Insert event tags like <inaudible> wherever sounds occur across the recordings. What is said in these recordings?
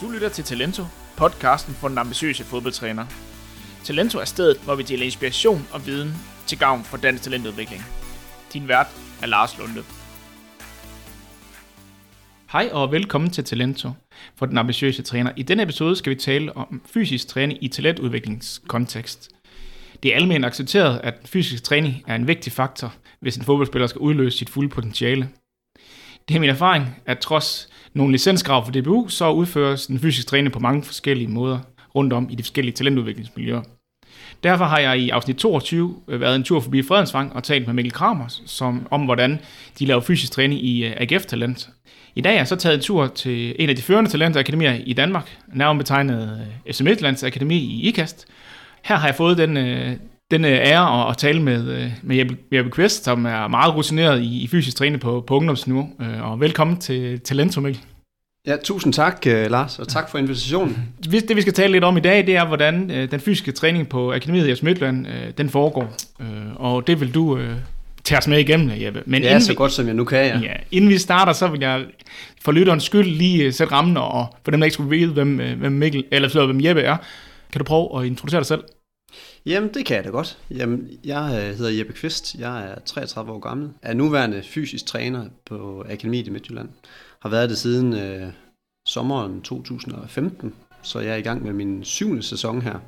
Du lytter til Talento, podcasten for den ambitiøse fodboldtræner. Talento er stedet, hvor vi deler inspiration og viden til gavn for dansk talentudvikling. Din vært er Lars Lunde. Hej og velkommen til Talento for den ambitiøse træner. I denne episode skal vi tale om fysisk træning i talentudviklingskontekst. Det er almindeligt accepteret, at fysisk træning er en vigtig faktor, hvis en fodboldspiller skal udløse sit fulde potentiale. Det er min erfaring, at trods nogle licenskrav for DBU, så udføres den fysiske træning på mange forskellige måder rundt om i de forskellige talentudviklingsmiljøer. Derfor har jeg i afsnit 22 øh, været en tur forbi Fredensvang og talt med Mikkel Kramer som, om, hvordan de laver fysisk træning i øh, AGF Talent. I dag er jeg så taget en tur til en af de førende talentakademier i Danmark, nærmere betegnet øh, FC Midtlands Akademi i IKAST. Her har jeg fået den, øh, den ære at, at tale med, med Jeppe, Jeppe Kvist, som er meget rutineret i, i fysisk træning på, på ungdomsniveau. Og velkommen til Talento, Mikkel. Ja, tusind tak, Lars, og tak for invitationen. Det, vi skal tale lidt om i dag, det er, hvordan den fysiske træning på Akademiet i Midtland, den foregår. Og det vil du tage os med igennem, Jeppe. Men ja, så vi, godt som jeg nu kan, ja. ja. Inden vi starter, så vil jeg for lytterens skyld lige sætte rammen, og for dem, der ikke skulle vide, hvem, hvem, Mikkel, eller hvem Jeppe er, kan du prøve at introducere dig selv? Jamen, det kan jeg da godt. Jamen, jeg øh, hedder Jeppe Kvist, jeg er 33 år gammel, er nuværende fysisk træner på Akademiet i Midtjylland. Har været det siden øh, sommeren 2015, så jeg er i gang med min syvende sæson her.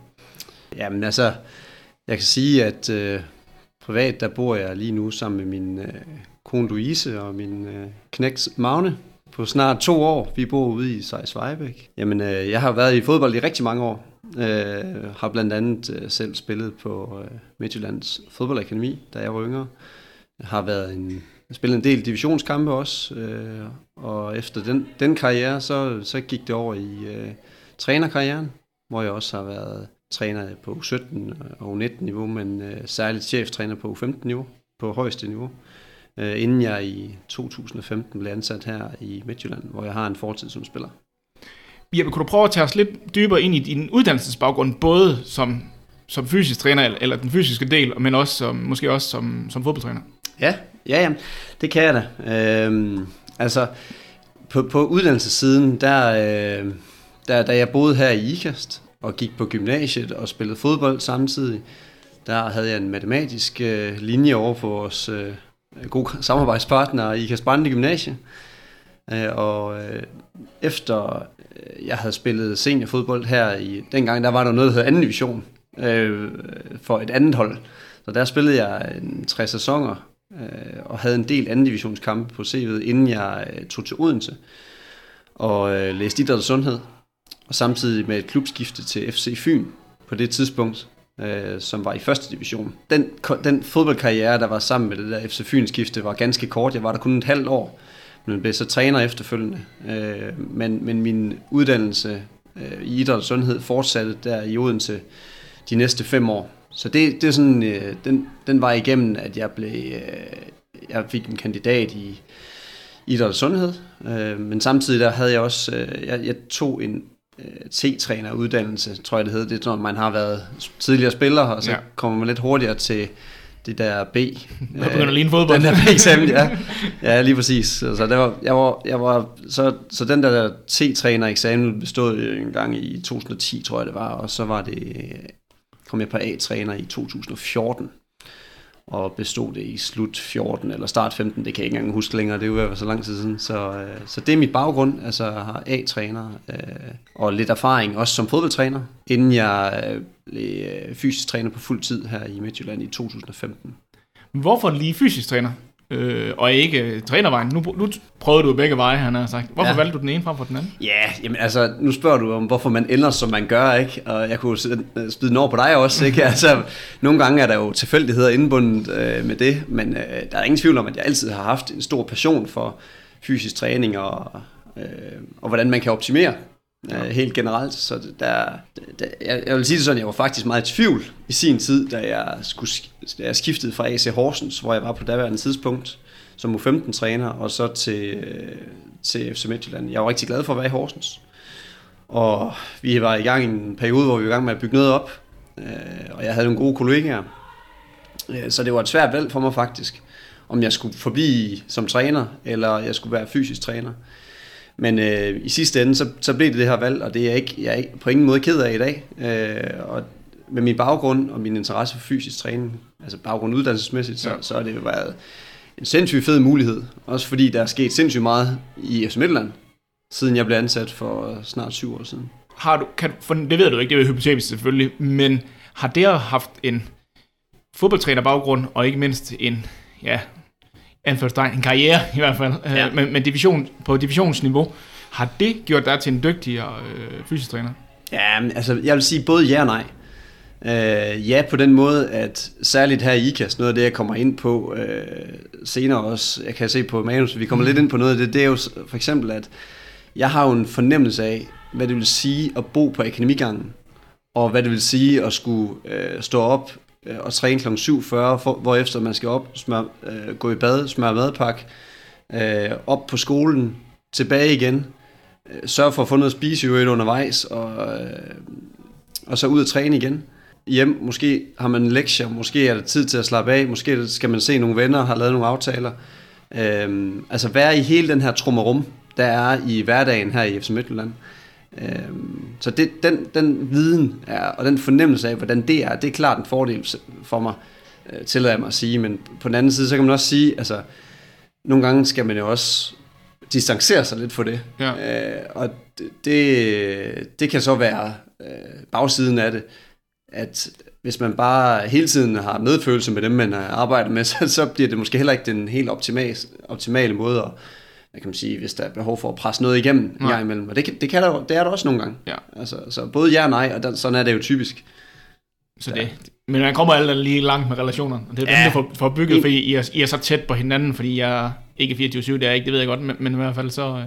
Jamen altså, jeg kan sige, at øh, privat, der bor jeg lige nu sammen med min øh, kone Louise og min øh, knæks Magne på snart to år. Vi bor ude i Sejs Vejbæk. Jamen, øh, jeg har været i fodbold i rigtig mange år. Øh, har blandt andet øh, selv spillet på øh, Midtjyllands fodboldakademi, da jeg var yngre. Har været en, spillet en del divisionskampe også, øh, og efter den, den karriere, så, så gik det over i øh, trænerkarrieren, hvor jeg også har været træner på U17 og U19-niveau, men øh, særligt cheftræner på U15-niveau, på højeste niveau, øh, inden jeg i 2015 blev ansat her i Midtjylland, hvor jeg har en fortid som spiller. Jeppe, kunne du prøve at tage os lidt dybere ind i din uddannelsesbaggrund, både som, som fysisk træner, eller, eller den fysiske del, men også som, måske også som, som fodboldtræner? Ja, ja, ja, det kan jeg da. Øhm, altså, på, på uddannelsessiden, der, øh, der, da jeg boede her i IKAST, og gik på gymnasiet og spillede fodbold samtidig, der havde jeg en matematisk øh, linje over for vores øh, gode samarbejdspartner i IKAST Brande Gymnasie. Øh, og øh, efter Øh, jeg havde spillet seniorfodbold her i dengang, der var der noget, der hed anden division øh, for et andet hold. Så der spillede jeg en tre sæsoner øh, og havde en del anden divisionskampe på CV'et, inden jeg øh, tog til Odense og øh, læste idræt og sundhed. Og samtidig med et klubskifte til FC Fyn på det tidspunkt, øh, som var i første division. Den, den fodboldkarriere, der var sammen med det der FC Fyn-skifte, var ganske kort. Jeg var der kun et halvt år men blev så træner efterfølgende. Øh, men, men min uddannelse øh, i idræt og sundhed fortsatte der i Odense de næste fem år. Så det, det er sådan, øh, den, den var igennem, at jeg blev, øh, jeg fik en kandidat i idræt og sundhed, øh, men samtidig der havde jeg også, øh, jeg, jeg tog en øh, T-træneruddannelse, tror jeg det hedder. Det er, når man har været tidligere spiller, og så ja. kommer man lidt hurtigere til det der B. Man begynder at ligne fodbold. Den der B-eksamen, ja. <laughs> Ja, lige præcis. Så, det var, jeg var, jeg var, så, så den der T-træner-eksamen bestod en gang i 2010, tror jeg det var, og så var det, kom jeg på A-træner i 2014 og bestod det i slut 14 eller start 15, det kan jeg ikke engang huske længere, det er jo så lang tid siden. Så, øh, så det er mit baggrund, altså jeg har A-træner øh, og lidt erfaring også som fodboldtræner, inden jeg øh, blev øh, fysisk træner på fuld tid her i Midtjylland i 2015. Hvorfor lige fysisk træner? Øh, og ikke øh, trænervejen. Nu, nu prøvede du begge veje, han har sagt. Hvorfor ja. valgte du den ene frem for den anden? Ja, jamen altså, nu spørger du om, hvorfor man ender, som man gør, ikke? Og jeg kunne øh, spide den over på dig også, ikke? <laughs> altså, nogle gange er der jo tilfældigheder indbundet øh, med det, men øh, der er ingen tvivl om, at jeg altid har haft en stor passion for fysisk træning og, øh, og hvordan man kan optimere ja. øh, helt generelt. Så der, der, jeg, jeg vil sige det sådan, jeg var faktisk meget i tvivl i sin tid, da jeg, skulle, da jeg skiftede fra AC Horsens, hvor jeg var på daværende tidspunkt som U15-træner, og så til, øh, til FC Midtjylland. Jeg var rigtig glad for at være i Horsens. Og vi var i gang i en periode, hvor vi var i gang med at bygge noget op, øh, og jeg havde nogle gode kollegaer. Øh, så det var et svært valg for mig faktisk, om jeg skulle forbi som træner, eller jeg skulle være fysisk træner. Men øh, i sidste ende, så, så blev det det her valg, og det er jeg, ikke, jeg er ikke på ingen måde ked af i dag. Øh, og med min baggrund og min interesse for fysisk træning, altså baggrund uddannelsesmæssigt, så, ja. så har det været en sindssygt fed mulighed. Også fordi der er sket sindssygt meget i FC Midtland, siden jeg blev ansat for snart syv år siden. Har du, kan, for det ved du ikke, det er hypotetisk selvfølgelig, men har det haft en fodboldtræner baggrund, og ikke mindst en, ja, anførstegn, en karriere i hvert fald, øh, ja. men, men division, på divisionsniveau, har det gjort dig til en dygtigere øh, fysisk træner? Ja, altså jeg vil sige både ja og nej. Øh, ja, på den måde, at særligt her i IKAS, noget af det, jeg kommer ind på øh, senere også, jeg kan se på manus, vi kommer mm. lidt ind på noget af det, det er jo for eksempel, at jeg har jo en fornemmelse af, hvad det vil sige at bo på akademigangen, og hvad det vil sige at skulle øh, stå op øh, og træne kl. 7.40, hvor efter man skal op, smør, øh, gå i bad, smøre madpakke, øh, op på skolen, tilbage igen, øh, sørge for at få noget at spise undervejs, og, øh, og så ud og træne igen hjem. Måske har man lektier, måske er der tid til at slappe af, måske skal man se nogle venner, har lavet nogle aftaler. Øh, altså være i hele den her trummerum, der er i hverdagen her i FC Midtjylland. Øh, så det, den, den viden er, og den fornemmelse af, hvordan det er, det er klart en fordel for mig, øh, tillader jeg mig at sige. Men på den anden side, så kan man også sige, altså, nogle gange skal man jo også distancere sig lidt for det. Ja. Øh, og det, det kan så være øh, bagsiden af det at hvis man bare hele tiden har medfølelse med dem, man arbejder med, <laughs> så, så bliver det måske heller ikke den helt optimale, optimale måde at, hvad kan man sige, hvis der er behov for at presse noget igennem nej. jer imellem. Og det, det, kan der, det er der også nogle gange. Ja. Altså, så både ja og nej, og der, sådan er det jo typisk. Så det, men man kommer alt lige langt med relationerne, og det er ja. dem, der får, får bygget, fordi I er, I er så tæt på hinanden, fordi jeg er ikke 24-7, det er ikke, det ved jeg godt, men, men i hvert fald så,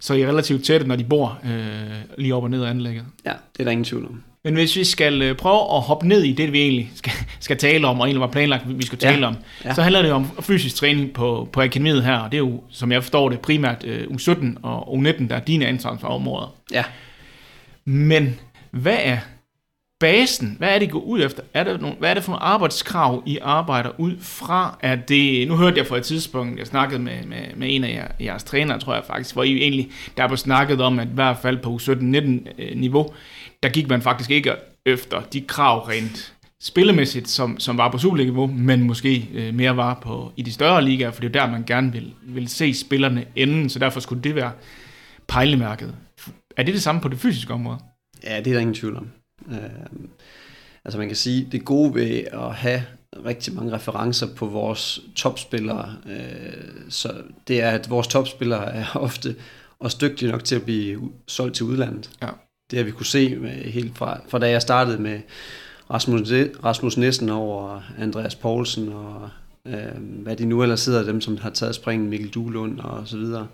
så er I relativt tætte, når de bor øh, lige op og ned af anlægget. Ja, det er der ingen tvivl om. Men hvis vi skal øh, prøve at hoppe ned i det, vi egentlig skal, skal tale om, og egentlig var planlagt, vi skulle tale ja. om, ja. så handler det om fysisk træning på, på akademiet her, og det er jo, som jeg forstår det, primært uh, U17 og U19, der er dine ansvarsområder. Ja. Men hvad er basen? Hvad er det, I går ud efter? Er det nogle, hvad er det for nogle arbejdskrav, I arbejder ud fra? Er det, nu hørte jeg for et tidspunkt, jeg snakkede med, med, med en af jer, jeres trænere, tror jeg faktisk, hvor I egentlig der var snakket om, at i hvert fald på U17-19-niveau, øh, der gik man faktisk ikke efter de krav rent spillemæssigt, som, som var på Superliga-niveau, men måske øh, mere var på i de større ligaer, for det er der, man gerne vil, vil se spillerne enden, så derfor skulle det være pejlemærket. Er det det samme på det fysiske område? Ja, det er der ingen tvivl om. Øh, altså man kan sige, det gode ved at have rigtig mange referencer på vores topspillere, øh, så det er, at vores topspillere er <laughs> ofte også dygtige nok til at blive solgt til udlandet. Ja det har vi kunne se med, helt fra, fra da jeg startede med Rasmus, Rasmus Nissen over Andreas Poulsen og øh, hvad de nu ellers sidder, dem som har taget springen, Mikkel Duelund og så videre.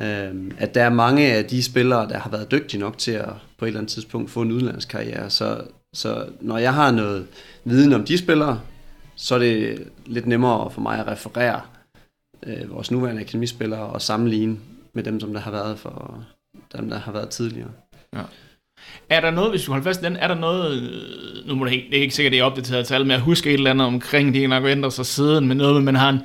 Øh, at der er mange af de spillere, der har været dygtige nok til at på et eller andet tidspunkt få en udenlandskarriere. Så, så når jeg har noget viden om de spillere, så er det lidt nemmere for mig at referere øh, vores nuværende akademispillere og sammenligne med dem, som der har været for dem, der har været tidligere. Ja. Er der noget, hvis du holder fast i den, er der noget, nu må det, ikke, det er ikke sikkert, det er opdateret tal, men jeg husker et eller andet omkring, det kan nok ændre sig siden, men noget med, man har en,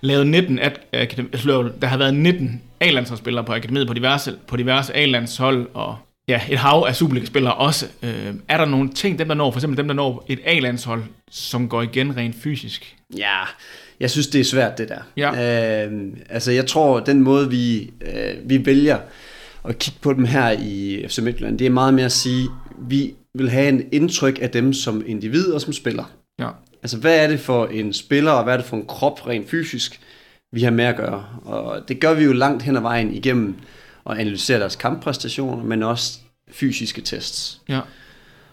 lavet 19, at, altså, der har været 19 A-landsholdsspillere på akademiet på diverse, på diverse A-landshold, og ja, et hav af Superliga-spillere også. Øh, er der nogle ting, dem der når, for eksempel dem der når et A-landshold, som går igen rent fysisk? Ja, jeg synes det er svært det der. Ja. Øh, altså jeg tror, den måde vi, øh, vi vælger, at kigge på dem her i FC Midtjylland, det er meget mere at sige, vi vil have en indtryk af dem som individ og som spiller. Ja. Altså, hvad er det for en spiller, og hvad er det for en krop rent fysisk, vi har med at gøre? Og det gør vi jo langt hen ad vejen igennem at analysere deres kamppræstationer, men også fysiske tests. Ja.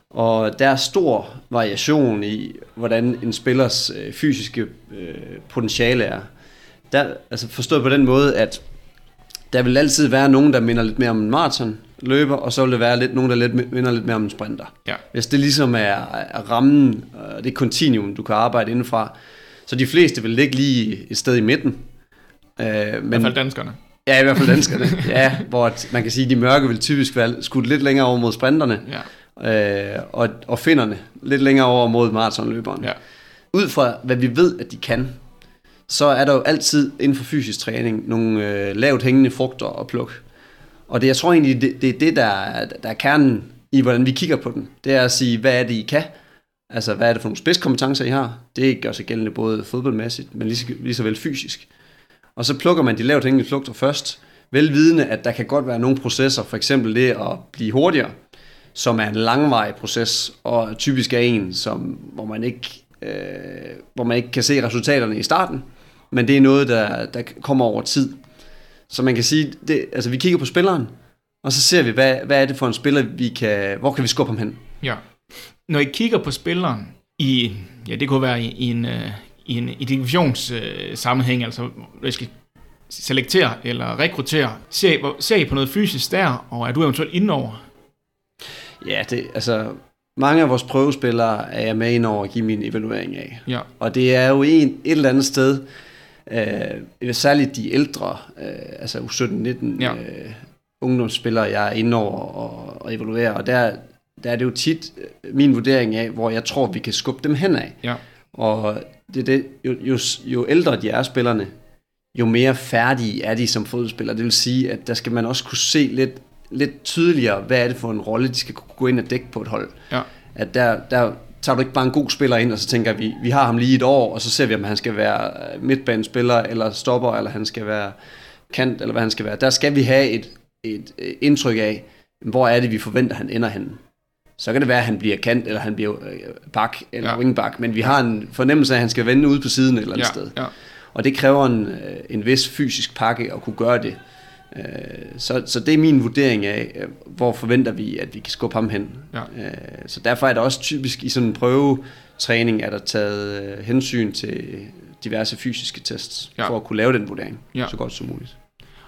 Og der er stor variation i, hvordan en spillers øh, fysiske øh, potentiale er. Der, altså forstået på den måde, at der vil altid være nogen, der minder lidt mere om en maraton løber, og så vil der være lidt, nogen, der lidt, minder lidt mere om en sprinter. Ja. Hvis det ligesom er, er rammen, og det kontinuum, du kan arbejde indenfra, så de fleste vil ligge lige et sted i midten. Øh, men, I hvert fald danskerne. Ja, i hvert fald danskerne. <laughs> ja, hvor man kan sige, at de mørke vil typisk være skudt lidt længere over mod sprinterne, ja. øh, og, og finderne lidt længere over mod maratonløberen. Ja. Ud fra, hvad vi ved, at de kan, så er der jo altid inden for fysisk træning nogle øh, lavt hængende frugter at plukke. Og det, jeg tror egentlig, det, det er det, der, er- der er kernen i, hvordan vi kigger på den. Det er at sige, hvad er det, I kan? Altså, hvad er det for nogle spidskompetencer, I har? Det gør sig gældende både fodboldmæssigt, men lige så, lige så vel fysisk. Og så plukker man de lavt hængende flugter først, velvidende, at der kan godt være nogle processer, for eksempel det at blive hurtigere, som er en langvarig proces, og typisk er en, som, hvor, man ikke, øh, hvor man ikke kan se resultaterne i starten, men det er noget, der, der kommer over tid. Så man kan sige, det, altså vi kigger på spilleren, og så ser vi, hvad, hvad er det for en spiller, vi kan, hvor kan vi skubbe ham hen? Ja. Når I kigger på spilleren i, ja, det kunne være i, i en, øh, i en divisionssammenhæng, øh, sammenhæng, altså hvor I skal selektere eller rekruttere, ser I, hvor- ser I på noget fysisk der, og er du eventuelt inde over? Ja, det, altså mange af vores prøvespillere er jeg med ind over at give min evaluering af. Ja, Og det er jo en, et eller andet sted, øh, særligt de ældre, øh, altså U17-19 Ja. øh, ungdomsspillere, jeg er inde over og, og evaluere, og der, der er det jo tit øh, min vurdering af, hvor jeg tror, vi kan skubbe dem henad. ja, Og det, er det, jo, jo, jo ældre de er spillerne, jo mere færdige er de som fodboldspillere. Det vil sige, at der skal man også kunne se lidt, lidt tydeligere, hvad er det for en rolle, de skal kunne gå ind og dække på et hold. ja, At der, der tager du ikke bare en god spiller ind, og så tænker vi, vi har ham lige et år, og så ser vi, om han skal være øh, midtbanespiller, eller stopper, eller han skal være kant, eller hvad han skal være. Der skal vi have et, et øh, indtryk af, hvor er det, vi forventer, han ender henne. Så kan det være, at han bliver kant, eller han bliver øh, bak, eller Ja. wingback, men vi har en fornemmelse af, at han skal vende ude på siden et eller andet ja, sted. ja, Og det kræver en, en vis fysisk pakke at kunne gøre det. Øh, Så, så det er min vurdering af, øh, hvor forventer vi, at vi kan skubbe ham hen. Ja. Øh, Så derfor er der også typisk i sådan en prøvetræning, er der taget hensyn til diverse fysiske tests, Ja. for at kunne lave den vurdering Ja. så godt som muligt.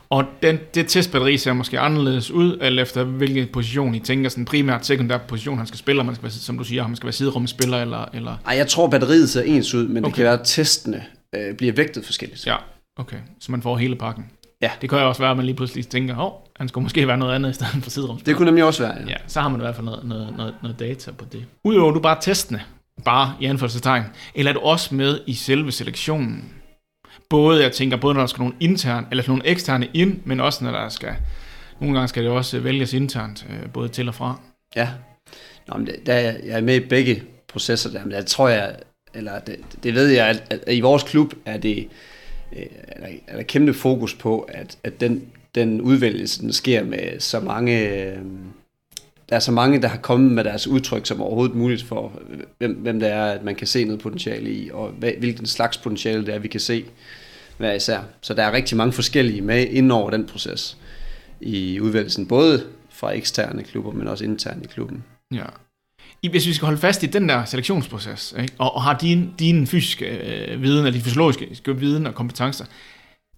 Og den, det testbatteri ser måske anderledes ud, alt efter hvilken position I tænker, sådan primært sekundær position, han skal spille, man skal være, som du siger, om man skal være siderumspiller, eller, eller... Ej, jeg tror, batteriet ser ens ud, men. Okay. det kan være, at testene øh, bliver vægtet forskelligt. Ja, okay, så man får hele pakken. Ja. Det kan jo også være, at man lige pludselig tænker, åh, oh, han skulle måske være noget andet i stedet for siderumspiller. Det kunne nemlig også være, ja. Ja, så har man i hvert fald noget, noget, noget, noget data på det. Udover du bare testene, bare i anførselstegn, eller er du også med i selve selektionen? Både, jeg tænker, både når der skal nogle interne, eller nogle eksterne ind, men også når der skal, nogle gange skal det også vælges internt, øh, både til og fra. Ja. Nå, men det, der, er jeg er med i begge processer der, men jeg tror jeg, eller det, det ved jeg, at, at i vores klub er det Øh, er der, er der kæmpe fokus på, at, at den, den udvælgelse, den sker med så mange, øh, der er så mange, der har kommet med deres udtryk som overhovedet muligt for, øh, hvem, hvem det er, at man kan se noget potentiale i, og hvad, hvilken slags potentiale det er, vi kan se hver især. Så der er rigtig mange forskellige med inden over den proces i udvælgelsen, både fra eksterne klubber, men også internt i klubben. Ja. Hvis vi skal holde fast i den der selektionsproces, ikke? Og, og har din, din fysiske øh, viden, eller de fysiologiske viden og kompetencer,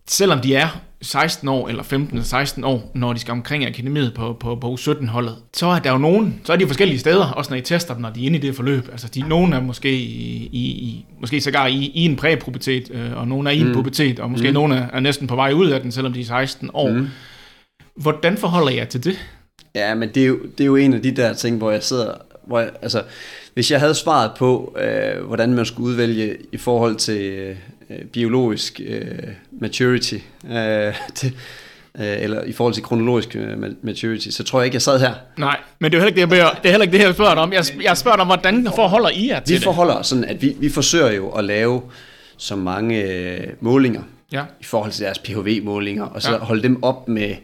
selvom de er 16 år, eller 15 eller 16 år, når de skal omkring akademiet på, på, på U17-holdet, så er der jo nogen, så er de forskellige steder, også når I tester dem, når de er inde i det forløb. Altså, de, nogen er måske, i, i, i, måske sågar i, i en præpubertet, øh, og nogen er i en Mm. pubertet, og måske Mm. nogen er, er næsten på vej ud af den, selvom de er 16 år. Mm. Hvordan forholder jeg til det? Ja, men det er, jo, det er jo en af de der ting, hvor jeg sidder, hvor jeg, altså, hvis jeg havde svaret på, øh, hvordan man skulle udvælge i forhold til øh, biologisk øh, maturity, øh, <laughs> til, øh, eller i forhold til kronologisk øh, ma- maturity, så tror jeg ikke, jeg sad her. Nej, men det er jo heller ikke det, jeg, det er heller ikke det, jeg spørger dig om. Jeg, jeg spørger dig om, hvordan forholder I jer til Vi det? forholder os sådan, at vi, vi forsøger jo at lave så mange øh, målinger Ja, i forhold til deres PHV-målinger, og så Ja. holde dem op med,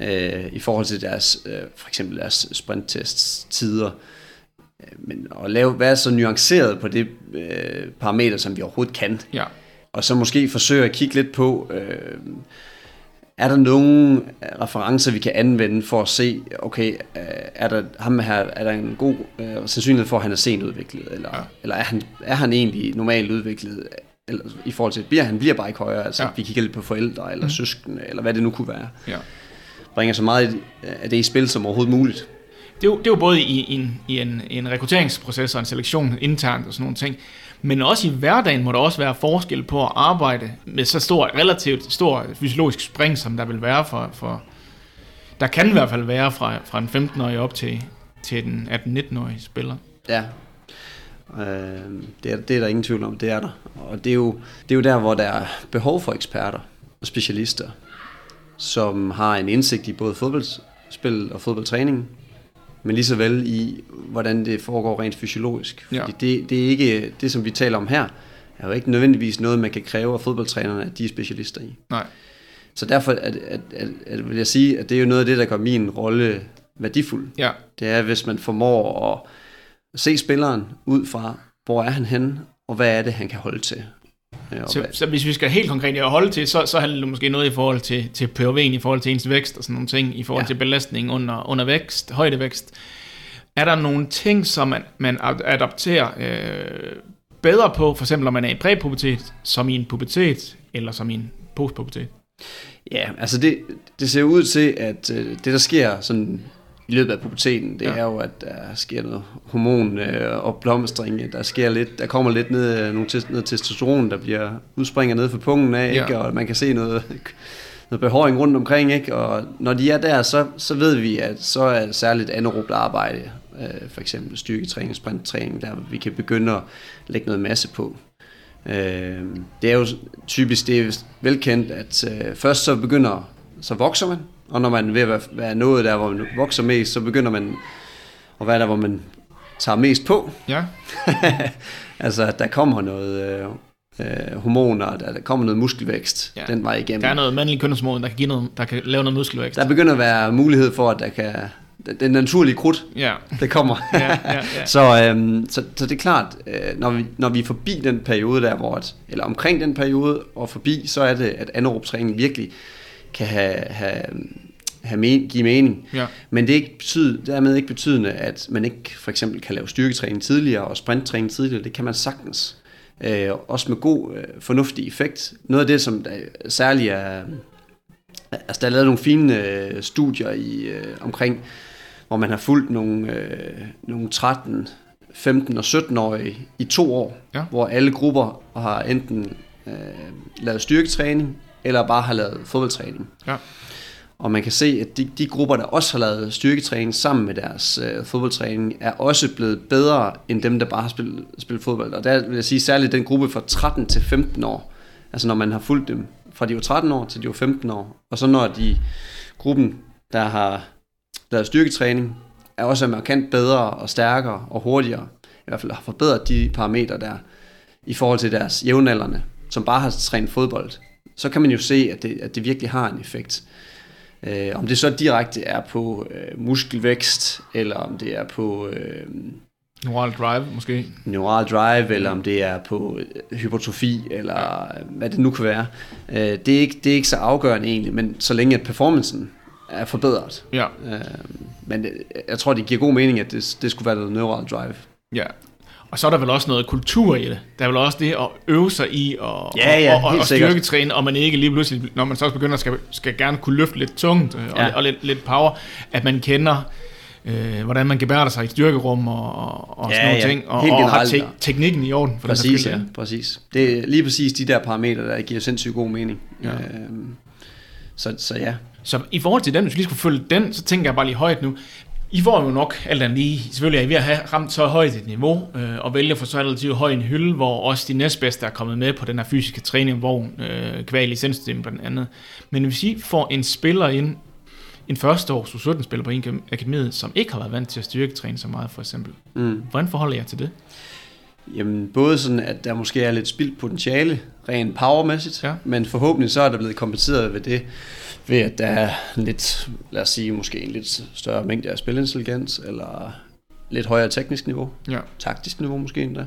øh, i forhold til deres, øh, for eksempel deres sprinttests tider, men at lave, være så nuanceret på det øh, parameter, som vi overhovedet kan, ja, og så måske forsøge at kigge lidt på, øh, er der nogle referencer, vi kan anvende for at se, okay, øh, er der, ham her, er der en god øh, sandsynlighed for, at han er sent udviklet, eller, Ja. eller er, han, er han egentlig normalt udviklet, eller i forhold til, bliver han bliver bare ikke højere, altså ja. vi kigger lidt på forældre, eller mm. søskende, eller hvad det nu kunne være. ja. Bringer så meget af det i spil som overhovedet muligt. Det er jo, det er jo både i, i, en, i en, en rekrutteringsproces og en selektion internt og sådan nogle ting. Men også i hverdagen må der også være forskel på at arbejde med så stor, relativt stor fysiologisk spring, som der vil være for, for der kan i hvert fald være fra, fra en 15-årig op til, til den 18-19-årige spiller. Ja. Øh, det, er, det er der ingen tvivl om, det er der. Og det er, jo, det er jo der, hvor der er behov for eksperter og specialister, som har en indsigt i både fodboldspil og fodboldtræning, men lige så vel i, hvordan det foregår rent fysiologisk. Ja. Fordi det, det er ikke, det som vi taler om her, er jo ikke nødvendigvis noget, man kan kræve af fodboldtrænerne, at de er specialister i. Nej. Så derfor at, at, at, at vil jeg sige, at det er jo noget af det, der gør min rolle værdifuld. Ja. Det er, hvis man formår at se spilleren ud fra, hvor er han henne, og hvad er det, han kan holde til. Så, så hvis vi skal helt konkret at holde til, så, så handler det måske noget i forhold til, til POV'en, i forhold til ens vækst og sådan nogle ting, i forhold Ja. til belastning under, under vækst, højdevækst. Er der nogle ting, som man, man ad- adapterer øh, bedre på, for eksempel når man er i præpubertet, som i en pubertet, eller som i en postpubertet? Ja, altså det, det ser ud til, at øh, det der sker sådan i løbet af puberteten, det Ja. er jo, at der sker noget hormon øh, og blomstring. Der sker lidt, der kommer lidt ned, øh, nogle tes, noget testosteron, der bliver udspringer ned fra pungen af, Ja. ikke? og man kan se noget, noget behåring rundt omkring, ikke? og når de er der, så, så ved vi, at så er det særligt anaerobt arbejde, øh, for eksempel styrketræning, sprinttræning, der vi kan begynde at lægge noget masse på. Øh, det er jo typisk, det er velkendt, at øh, først så begynder, så vokser man, og når man er ved at være, være nået der, hvor man vokser mest, så begynder man at være der, hvor man tager mest på. Ja, <laughs> altså, der kommer noget øh, øh, hormoner, der, der kommer noget muskelvækst Ja. den vej igennem. der er noget mandlig kønshormon, der kan, give noget, der kan lave noget muskelvækst. Der begynder at være mulighed for, at der kan, den naturlige krudt, Ja, det kommer. ja, ja, ja. <laughs> Så, øhm, så, så det er klart, øh, når, vi, når vi er forbi den periode der, hvor at, eller omkring den periode og forbi, så er det, at anaerob træning virkelig kan have, have, have men, give mening. ja. Men det er ikke betyde, dermed ikke betydende, at man ikke for eksempel kan lave styrketræning tidligere og sprinttræning tidligere. Det kan man sagtens. Øh, også med god, øh, fornuftig effekt. Noget af det, som der særligt er... Altså, der er lavet nogle fine øh, studier i, øh, omkring, hvor man har fulgt nogle, øh, nogle 13, 15 og 17-årige i to år, Ja. hvor alle grupper har enten øh, lavet styrketræning, eller bare har lavet fodboldtræning. Ja. Og man kan se, at de, de grupper, der også har lavet styrketræning sammen med deres øh, fodboldtræning, er også blevet bedre end dem, der bare har spillet, spillet fodbold. Og der vil jeg sige særligt den gruppe fra 13 til 15 år. Altså når man har fulgt dem fra de var 13 år til de var 15 år. Og så når de gruppen, der har lavet styrketræning, er også markant bedre og stærkere og hurtigere. I hvert fald har forbedret de parametre der i forhold til deres jævnaldrende, som bare har trænet fodbold. Så kan man jo se, at det, at det virkelig har en effekt. Øh, om det så direkte er på øh, muskelvækst, eller om det er på øh, Neural drive, måske. neural drive, eller om det er på øh, hypertrofi, eller øh, hvad det nu kan være. Øh, det, er ikke, det er ikke så afgørende egentlig, men så længe at performancen er forbedret. Ja, Øh, men øh, jeg tror, det giver god mening, at det, det skulle være noget neural drive. ja. Og så er der vel også noget kultur i det. Der er vel også det at øve sig i og, Ja, ja, og, og, og styrketræne, og man ikke lige pludselig, når man så også begynder, skal, skal gerne kunne løfte lidt tungt øh, og, Ja. og lidt, lidt power, at man kender, øh, hvordan man gebærder sig i styrkerum og, og, og Ja, sådan nogle ja. ting, og, Helt og har te- teknikken i orden. For den Præcis, skyld, ja, præcis. Det er lige præcis de der parametre, der giver sindssygt god mening. Ja. Øhm, så, så ja. Så i forhold til den, hvis vi lige skulle følge den, så tænker jeg bare lige højt nu. I får jo nok alt andet lige, selvfølgelig er I ved at have ramt så højt et niveau, øh, og vælger for så relativt høj en hylde, hvor også de næstbedste er kommet med på den her fysiske træning, øh, kvæg licenssystemet blandt andet. Men hvis I får en spiller ind, en første års U17-spiller på en akademiet, som ikke har været vant til at styrketræne så meget for eksempel, Mm. hvordan forholder jeg til det? Jamen, både sådan, at der måske er lidt spildt potentiale, rent powermæssigt, Ja. men forhåbentlig så er der blevet kompenseret ved det, ved at der er lidt, lad os sige, måske en lidt større mængde af spilintelligens, eller lidt højere teknisk niveau, Ja. taktisk niveau måske endda.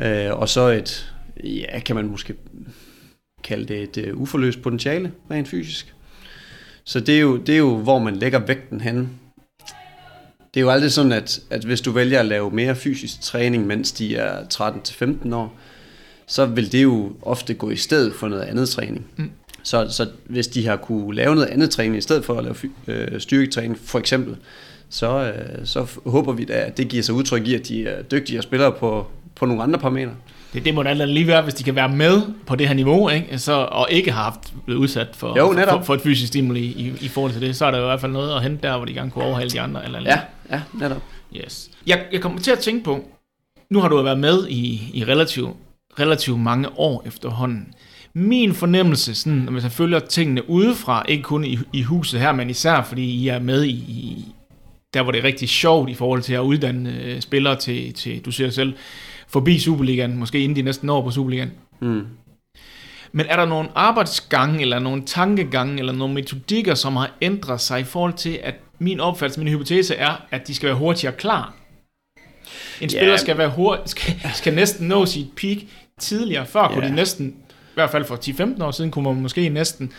Øh, og så et, ja, kan man måske kalde det et uh, uforløst potentiale, rent fysisk. Så det er, jo, det er jo, hvor man lægger vægten hen. Det er jo aldrig sådan, at, at hvis du vælger at lave mere fysisk træning, mens de er 13-15 år, så vil det jo ofte gå i stedet for noget andet træning. Mm. Så, så hvis de har kunne lave noget andet træning i stedet for at lave øh, styrketræning, for eksempel, så, øh, så håber vi da, at det giver sig udtryk i, at de er dygtige spillere på, på nogle andre parametre. Det, det må da alt lige være, hvis de kan være med på det her niveau, ikke? Så, og ikke har haft blevet udsat for, Jo, for, netop. for, for et fysisk stimuli i, i forhold til det, så er der jo i hvert fald noget at hente der, hvor de gerne kunne overhale de andre. Eller Ja, ja, netop. Yes. Jeg, jeg kommer til at tænke på, nu har du været med i, i relativt relativ mange år efterhånden. Min fornemmelse, sådan, hvis jeg følger tingene udefra, ikke kun i, i huset her, men især fordi I er med i, i der, hvor det er rigtig sjovt i forhold til at uddanne øh, spillere til, til, du siger selv, forbi Superligaen, måske inden de næsten år på Superligaen. Mm. Men er der nogle arbejdsgange, eller nogle tankegange, eller nogle metodikker, som har ændret sig i forhold til, at min opfattelse, min hypotese er, at de skal være hurtigere klar? En spiller skal, være hurtig, skal, skal næsten nå sit peak tidligere. Før kunne Ja. de næsten, hvert fald for 10-15 år siden, kunne man måske næsten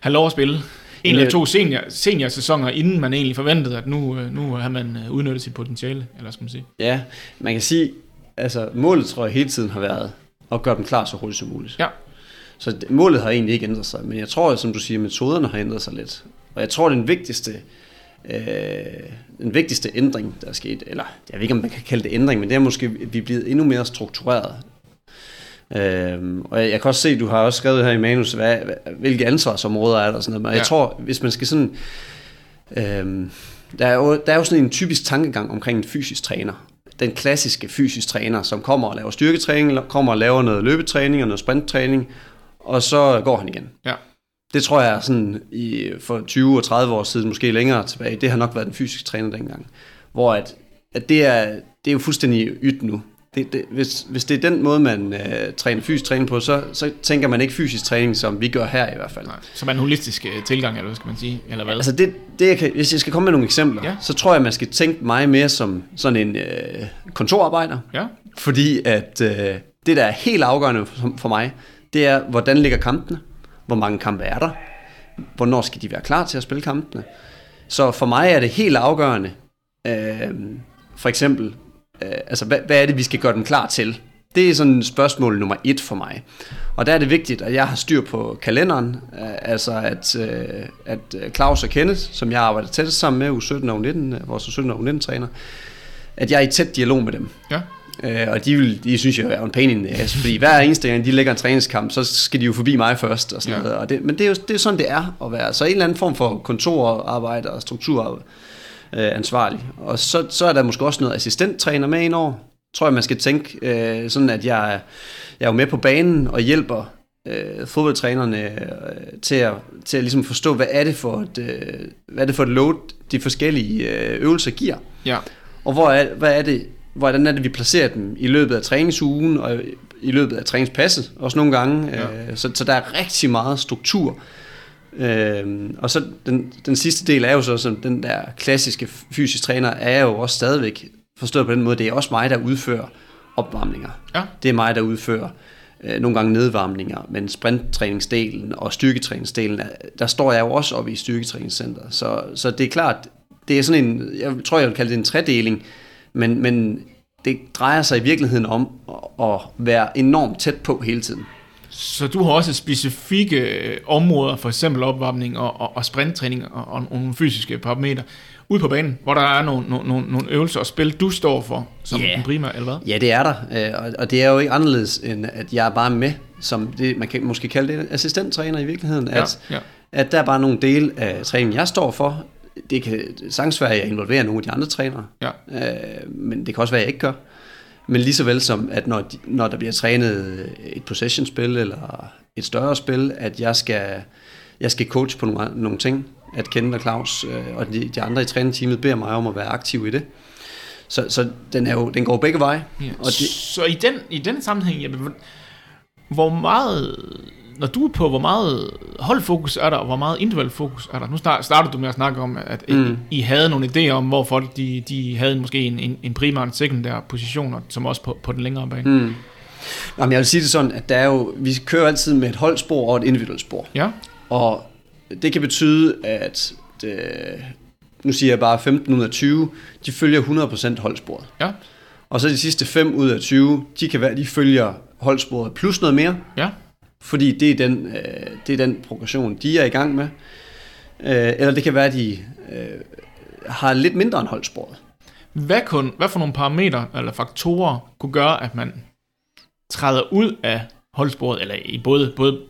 have lov at spille en eller to senior, seniorsæsoner, inden man egentlig forventede, at nu, øh, nu har man øh, udnyttet sit potentiale, eller skal man sige. Ja, man kan sige, altså målet tror jeg hele tiden har været at gøre dem klar så hurtigt som muligt. Ja. Så målet har egentlig ikke ændret sig, men jeg tror, som du siger, metoderne har ændret sig lidt. Og jeg tror, den vigtigste, øh, den vigtigste ændring, der er sket, eller jeg ved ikke, om man kan kalde det ændring, men det er måske, at vi er blevet endnu mere struktureret. Øhm, og jeg, kan også se, du har også skrevet her i manus, hvad, hvilke ansvarsområder er der og sådan noget. Men Ja. jeg tror, hvis man skal sådan... Øhm, der, er jo, der er jo sådan en typisk tankegang omkring en fysisk træner. Den klassiske fysisk træner, som kommer og laver styrketræning, kommer og laver noget løbetræning og noget sprinttræning, og så går han igen. Ja. Det tror jeg sådan i, for 20 og 30 år siden, måske længere tilbage, det har nok været den fysiske træner dengang. Hvor at, at det, er, det er jo fuldstændig ydt nu. Det, det, hvis, hvis det er den måde, man øh, træner fysisk træning på, så, så tænker man ikke fysisk træning, som vi gør her i hvert fald. Nej. Som en holistisk øh, tilgang, eller hvad skal man sige, eller hvad? Altså det, det jeg kan, hvis jeg skal komme med nogle eksempler, Ja. så tror jeg, man skal tænke mig mere som sådan en øh, kontorarbejder. ja, Fordi at øh, det, der er helt afgørende for, for mig, det er, hvordan ligger kampene? Hvor mange kampe er der? Hvornår skal de være klar til at spille kampene? Så for mig er det helt afgørende, øh, for eksempel, altså hvad, hvad er det, vi skal gøre dem klar til? Det er sådan spørgsmål nummer et for mig. Og der er det vigtigt, at jeg har styr på kalenderen, øh, altså at, øh, at øh, Claus og Kenneth, som jeg arbejder tæt sammen med, U17 og U19, øh, vores U17 og U19 træner, at jeg er i tæt dialog med dem. ja, Øh, og de, vil, de synes jeg er en pain in the ass, fordi hver eneste gang, de lægger en træningskamp, så skal de jo forbi mig først, og sådan Ja. noget. Og det, men det er jo det er sådan, det er at være. Så en eller anden form for kontorarbejde og struktur øh, ansvarlig. Og så, så er der måske også noget assistenttræner med ind over. Tror jeg, man skal tænke øh, sådan, at jeg, jeg er jo med på banen og hjælper øh, fodboldtrænerne øh, til, at, til at ligesom forstå, hvad er det for et, øh, hvad er det for et load, de forskellige øh, øvelser giver. ja, Og hvor er, hvad er det, hvordan er det, vi placerer dem i løbet af træningsugen og i løbet af træningspasset, også nogle gange. Ja. Øh, så, så der er rigtig meget struktur. Øh, og så den, den sidste del er jo så, som den der klassiske fysisk træner, er jo også stadigvæk forstået på den måde, det er også mig, der udfører opvarmninger. ja, Det er mig, der udfører øh, nogle gange nedvarmninger, men sprinttræningsdelen og styrketræningsdelen, er- der står jeg jo også oppe i styrketræningscenteret. Så, så det er klart, det er sådan en, jeg tror, jeg vil kalde det en tredeling, men, men det drejer sig i virkeligheden om at være enormt tæt på hele tiden. Så du har også specifikke øh, områder, for eksempel opvarmning og, og, og sprinttræning og, og nogle fysiske parametre, ude på banen, hvor der er nogle, nogle, nogle, øvelser og spil, du står for som yeah. en primær, eller hvad? Ja, det er der, øh, og, det er jo ikke anderledes, end at jeg er bare med, som det, man kan måske kalde det assistenttræner i virkeligheden, at, ja. at der er bare nogle dele af træningen, jeg står for. Det kan sagtens være, at jeg involverer nogle af de andre trænere, Ja. øh, men det kan også være, at jeg ikke gør. Men lige så vel som, at når, de, når der bliver trænet et possession-spil eller et større spil, at jeg skal, jeg skal coach på nogle, nogle ting, at Kenneth og Claus øh, og de, de andre i trænerteamet beder mig om at være aktiv i det. Så, så den, er jo, den går begge veje. Ja. Og det, Så i den, i den sammenhæng, jamen, hvor meget, når du er på, hvor meget holdfokus er der, og hvor meget individuel fokus er der? Nu start- startede du med at snakke om, at mm. I, I havde nogle idéer om, hvor folk de, de havde måske en, en, en primær og en sekundær position, som også på, på den længere bane. Mm. mm. Nå, men jeg vil sige det sådan, at der er jo, vi kører altid med et holdspor og et individuelt spor. Ja, Og det kan betyde, at det, nu siger jeg bare 15 ud af 20, de følger 100% holdsporet. ja, Og så de sidste 5 ud af 20, de kan være, de følger holdsporet plus noget mere, ja, fordi det er den, øh, det er den progression, de er i gang med. Øh, eller det kan være, at de øh, har lidt mindre end holdsporet. Hvad, kun, hvad for nogle parametre eller faktorer kunne gøre, at man træder ud af holdsporet, eller i både, både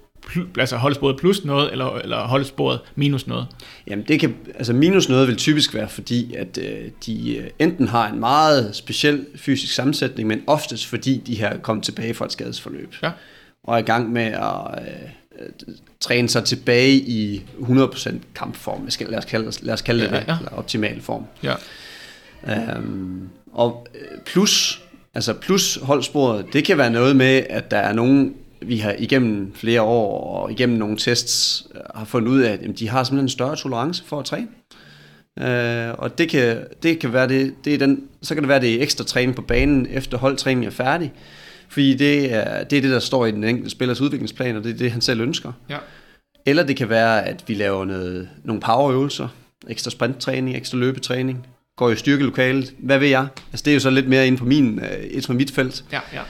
altså holdsporet plus noget, eller, eller holdsporet minus noget? Jamen det kan, altså minus noget vil typisk være fordi, at øh, de øh, enten har en meget speciel fysisk sammensætning, men oftest fordi de har kommet tilbage fra et skadesforløb. Ja. Og er i gang med at øh, træne sig tilbage i 100% kampform. Skal, lad, os kalde, lad os kalde det Ja, det, ja. eller optimal form. Ja. Øhm, og øh, plus, altså plus holdsporet, det kan være noget med, at der er nogen, vi har igennem flere år og igennem nogle tests øh, har fundet ud af, at jamen, de har simpelthen en større tolerance for at træne. Øh, og det kan, det kan være det, det er den, så kan det være det er ekstra træning på banen efter holdtræningen er færdig. Fordi det er, det er det, der står i den enkelte spillers udviklingsplan, og det er det, han selv ønsker. Ja. Eller det kan være, at vi laver noget, nogle powerøvelser, ekstra sprinttræning, ekstra løbetræning, går i styrkelokalet, hvad ved jeg? Altså det er jo så lidt mere inden for, min, øh, inden for mit felt. Ja, ja.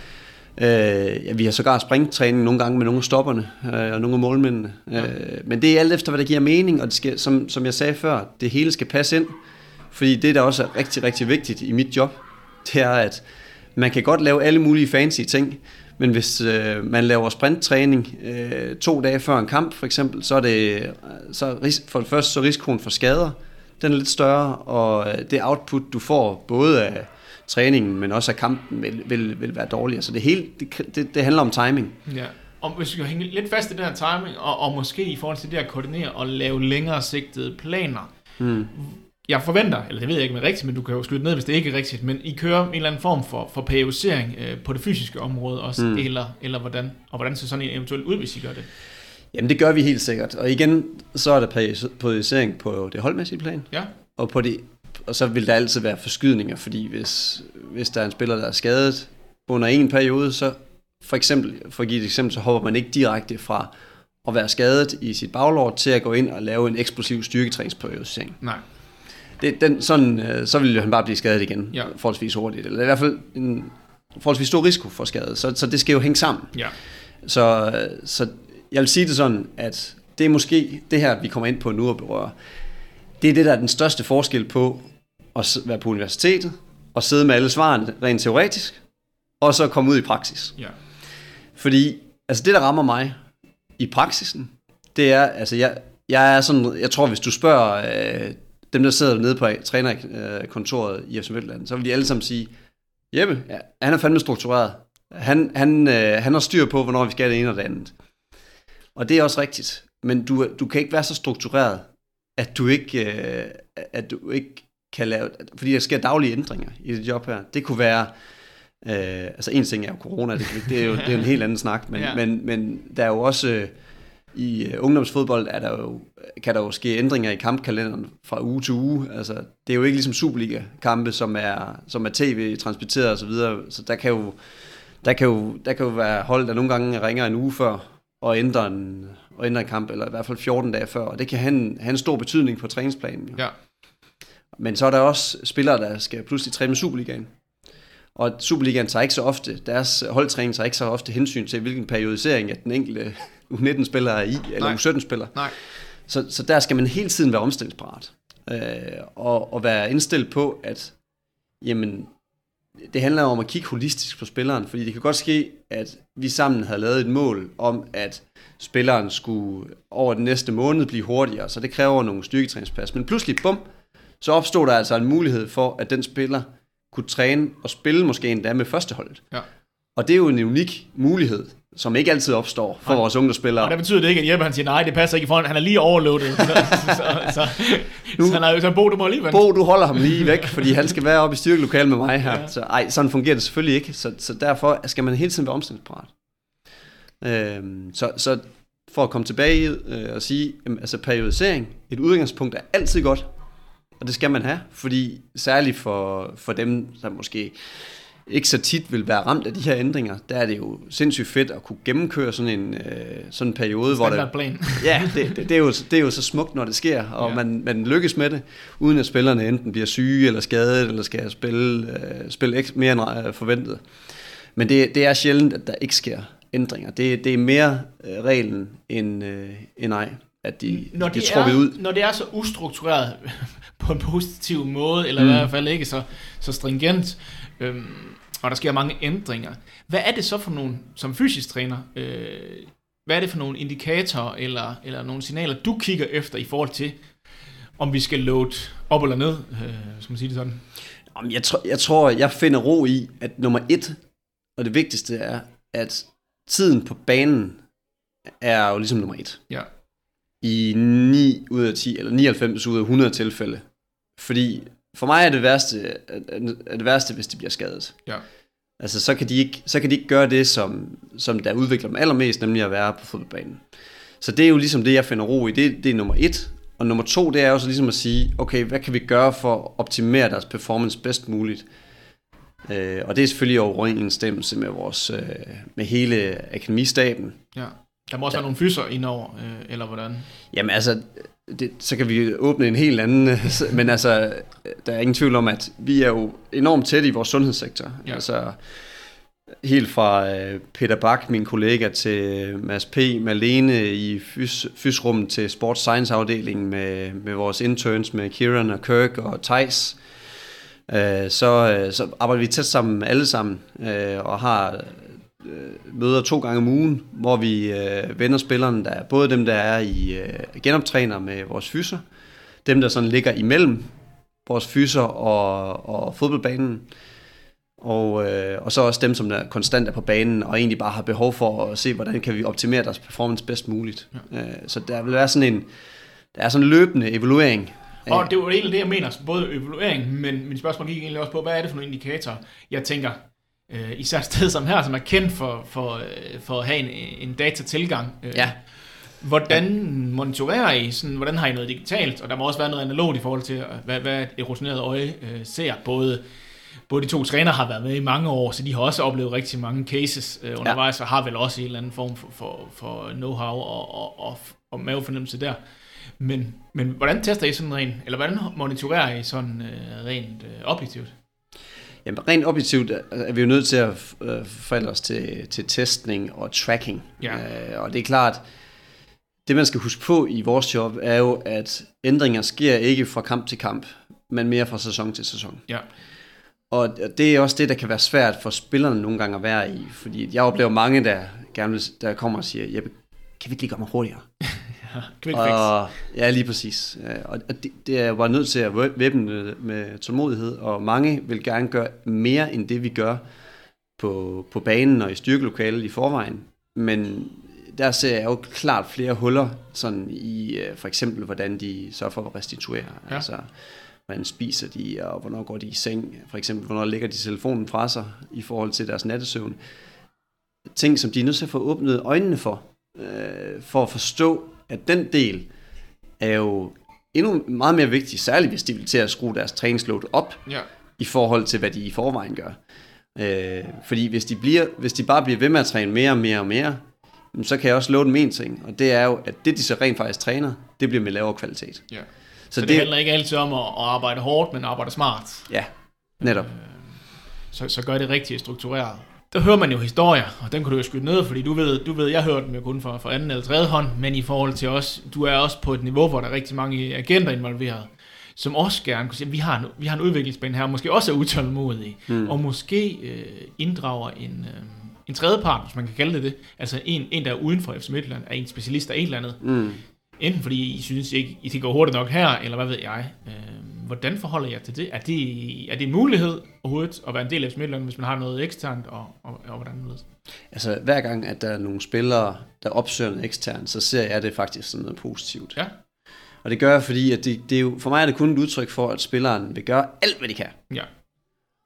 Øh, ja, vi har sågar springtræning nogle gange med nogle af stopperne øh, og nogle af målmændene. Ja. Øh, men det er alt efter, hvad der giver mening, og det skal, som, som jeg sagde før, det hele skal passe ind. Fordi det, der også er rigtig, rigtig vigtigt i mit job, det er, at man kan godt lave alle mulige fancy ting, men hvis øh, man laver sprinttræning øh, to dage før en kamp, for eksempel, så er det så er ris- for det første så risikoen for skader, den er lidt større, og øh, det output, du får, både af træningen, men også af kampen, vil, vil, vil være dårligere. Så det, hele, det, det, det handler om timing. Ja. Og hvis vi kan hænge lidt fast i den her timing, og, og måske i forhold til det at koordinere og lave længere sigtede planer. Mm. Jeg forventer, eller det ved jeg ikke om det er rigtigt, men du kan jo slutte ned, hvis det ikke er rigtigt, men I kører en eller anden form for, for periodisering øh, på det fysiske område også, Mm. eller, eller hvordan, og hvordan ser sådan en eventuelt ud, hvis I gør det? Jamen det gør vi helt sikkert. Og igen, så er der periodis- periodisering på det holdmæssige plan, Ja, og, på det, og så vil der altid være forskydninger, fordi hvis, hvis der er en spiller, der er skadet under en periode, så for eksempel, for at give et eksempel, så hopper man ikke direkte fra at være skadet i sit baglår til at gå ind og lave en eksplosiv styrketræningsperiodisering. nej. Det, den, sådan, øh, så vil han bare blive skadet igen, Ja. forholdsvis hurtigt. Eller i hvert fald en forholdsvis stor risiko for skade, så, så det skal jo hænge sammen. Ja, Så, så jeg vil sige det sådan, at det er måske det her, vi kommer ind på nu og berører. Det er det, der er den største forskel på at være på universitetet og sidde med alle svarene rent teoretisk, og så komme ud i praksis. ja. Fordi altså det, der rammer mig i praksisen, det er, altså jeg, jeg er sådan, jeg tror, hvis du spørger øh, dem, der sidder nede på trænerkontoret i FC Midtjylland, så vil de alle sammen sige, Jeppe, ja, han er fandme struktureret. Han, han, øh, han har styr på, hvornår vi skal det ene og det andet. Og det er også rigtigt. Men du, du kan ikke være så struktureret, at du ikke, øh, at du ikke kan lave... Fordi der sker daglige ændringer i det job her. Det kunne være... Øh, altså en ting er jo corona, det, det, er jo, det er jo en helt anden snak, men, Ja. <laughs> ja. men, men der er jo også... Øh, i øh, ungdomsfodbold er der jo, kan der jo ske ændringer i kampkalenderen fra uge til uge. Altså, det er jo ikke ligesom Superliga-kampe, som er, som er tv-transmitteret og så videre. Så der kan jo, der kan jo, der kan jo være hold, der nogle gange ringer en uge før og ændrer en, og ændrer en kamp, eller i hvert fald 14 dage før. Og det kan have en, have en stor betydning på træningsplanen. Jo. Ja. Men så er der også spillere, der skal pludselig træne med Superligaen. Og Superligaen tager ikke så ofte, deres holdtræning tager ikke så ofte hensyn til, hvilken periodisering at den enkelte U19-spiller er i, eller Nej. U17-spiller. Nej. Så, så der skal man hele tiden være omstillingsparat. Øh, og, og være indstillet på, at jamen, det handler om at kigge holistisk på spilleren, fordi det kan godt ske, at vi sammen havde lavet et mål om, at spilleren skulle over den næste måned blive hurtigere, så det kræver nogle styrketræningspas. Men pludselig, bum, så opstod der altså en mulighed for, at den spiller kunne træne og spille måske endda med førsteholdet. Ja. Og det er jo en unik mulighed, som ikke altid opstår for Nej. vores ungdomsspillere. Og det betyder det ikke, at Jeppe han siger, nej, det passer ikke i foran, han er lige overloadet. <laughs> så, så, så, Nu- så, han er så Bo, du må lige vente. Bo, du holder ham lige væk, fordi han skal være oppe i styrkelokalet med mig her. Ja. Så ej, sådan fungerer det selvfølgelig ikke. Så, så derfor skal man hele tiden være omstillingsparat. Øhm, så, så for at komme tilbage øh, og sige, jamen, altså periodisering, et udgangspunkt er altid godt, og det skal man have, fordi særligt for, for dem, der måske ikke så tit vil være ramt af de her ændringer, der er det jo sindssygt fedt at kunne gennemkøre sådan en, øh, sådan en periode, hvor der, Standardplan. <laughs> Ja, det, det, det, er jo, det er jo så smukt, når det sker, og Ja. man, man lykkes med det, uden at spillerne enten bliver syge eller skadet, eller skal spille, øh, spille ek, mere end øh, forventet. Men det, det er sjældent, at der ikke sker ændringer. Det, det er mere øh, reglen end, øh, end ej, at de, når de det, er ud. når det er så ustruktureret <laughs> på en positiv måde, eller mm. Mm. i hvert fald ikke så, så stringent, øhm, og der sker mange ændringer, hvad er det så for nogle, som fysisk træner, øh, hvad er det for nogle indikatorer eller, eller nogle signaler, du kigger efter i forhold til, om vi skal load op eller ned, øh, skal man sige det sådan? Jamen, Jeg tror, jeg tror, jeg finder ro i, at nummer et, og det vigtigste er, at tiden på banen er jo ligesom nummer et. Ja. I 9 ud af 10, eller 99 ud af 100 tilfælde. Fordi for mig er det værste, er det værste hvis de bliver skadet. Ja. Altså, så kan de ikke, så kan de ikke gøre det, som, som der udvikler dem allermest, nemlig at være på fodboldbanen. Så det er jo ligesom det, jeg finder ro i. Det, det er nummer et. Og nummer to, det er jo så ligesom at sige, okay, hvad kan vi gøre for at optimere deres performance bedst muligt? Øh, og det er selvfølgelig overensstemmelse med vores, øh, med hele akademistaben. Ja. Der må også ja. være nogle fyser indover, øh, eller hvordan? Jamen altså, det, så kan vi åbne en helt anden, men altså, der er ingen tvivl om, at vi er jo enormt tæt i vores sundhedssektor. Ja. Altså, helt fra øh, Peter Bak, min kollega, til Mads P. Malene i fys, fysrummet til Sports Science afdelingen med, med vores interns med Kieran og Kirk og Thijs. Øh, så, øh, så arbejder vi tæt sammen alle sammen og har møder to gange om ugen, hvor vi vender spillerne, der både dem, der er i genoptræner med vores fyser, dem, der sådan ligger imellem vores fyser og, og fodboldbanen, og, øh, og så også dem, som er konstant er på banen, og egentlig bare har behov for at se, hvordan kan vi optimere deres performance bedst muligt. Ja. Øh, så der vil være sådan en, der er sådan en løbende evaluering. Og det var egentlig det, jeg mener, både evaluering, men min spørgsmål gik egentlig også på, hvad er det for nogle indikatorer, jeg tænker, øh, især et sted som her, som er kendt for, for, øh, for at have en, en datatilgang. Øh, ja. Hvordan monitorerer I? Sådan, hvordan har I noget digitalt? Og der må også være noget analogt i forhold til, hvad, hvad et rutineret øje øh, ser, både både de to træner har været med i mange år, så de har også oplevet rigtig mange cases øh, undervejs, ja. og har vel også en eller anden form for, for, for know-how og, og, og, og mavefornemmelse der. Men, men hvordan tester I sådan rent, eller hvordan monitorerer I sådan øh, rent øh, objektivt? Jamen, rent objektivt er vi jo nødt til at øh, forholde os til, til testning og tracking. Ja. Øh, og det er klart, det man skal huske på i vores job, er jo, at ændringer sker ikke fra kamp til kamp, men mere fra sæson til sæson. Ja. Og det er også det, der kan være svært for spillerne nogle gange at være i. Fordi jeg oplever mange, der, gerne, der kommer og siger, Jeppe, kan vi ikke lige gøre mig hurtigere? <laughs> ja, quick fix. Og, ja, lige præcis. Og det, det er bare nødt til at væbne med, med tålmodighed, og mange vil gerne gøre mere end det, vi gør på, på banen og i styrkelokalet i forvejen. Men der ser jeg jo klart flere huller, sådan i øh, for eksempel, hvordan de så for at restituere. Ja. Altså, hvordan spiser de, og hvornår går de i seng, for eksempel, hvornår lægger de telefonen fra sig i forhold til deres nattesøvn. Ting, som de er nødt til at få åbnet øjnene for, øh, for at forstå, at den del er jo endnu meget mere vigtig, særligt hvis de vil til at skrue deres træningsload op, ja. i forhold til, hvad de i forvejen gør. Øh, fordi hvis de, bliver, hvis de bare bliver ved med at træne mere og mere og mere, så kan jeg også love dem en ting, og det er jo, at det de så rent faktisk træner, det bliver med lavere kvalitet. Ja. Så, så det, det handler ikke altid om at, at arbejde hårdt, men arbejde smart. Ja, netop. Øh, så, så gør det rigtigt struktureret. Der hører man jo historier, og den kan du jo skyde ned, fordi du ved, du ved jeg hørte dem jo kun fra, fra anden eller tredje hånd, men i forhold til os, du er også på et niveau, hvor der er rigtig mange agenter involveret, som også gerne kunne sige, at vi har en, vi har en udviklingsplan her, måske også er utålmodige, mm. og måske øh, inddrager en, øh, en tredje part, hvis man kan kalde det det, altså en, en der er uden for FC Midtjylland, er en specialist af et eller andet, mm. Enten fordi I synes ikke, I skal gå hurtigt nok her, eller hvad ved jeg. Øh, hvordan forholder jeg til det? Er, det? er det en mulighed overhovedet at være en del af Midtjylland, hvis man har noget eksternt, og, og, og hvordan det Altså hver gang, at der er nogle spillere, der opsøger noget eksternt, så ser jeg det faktisk som noget positivt. Ja. Og det gør jeg, fordi at det, det er jo, for mig er det kun et udtryk for, at spilleren vil gøre alt, hvad de kan. Ja.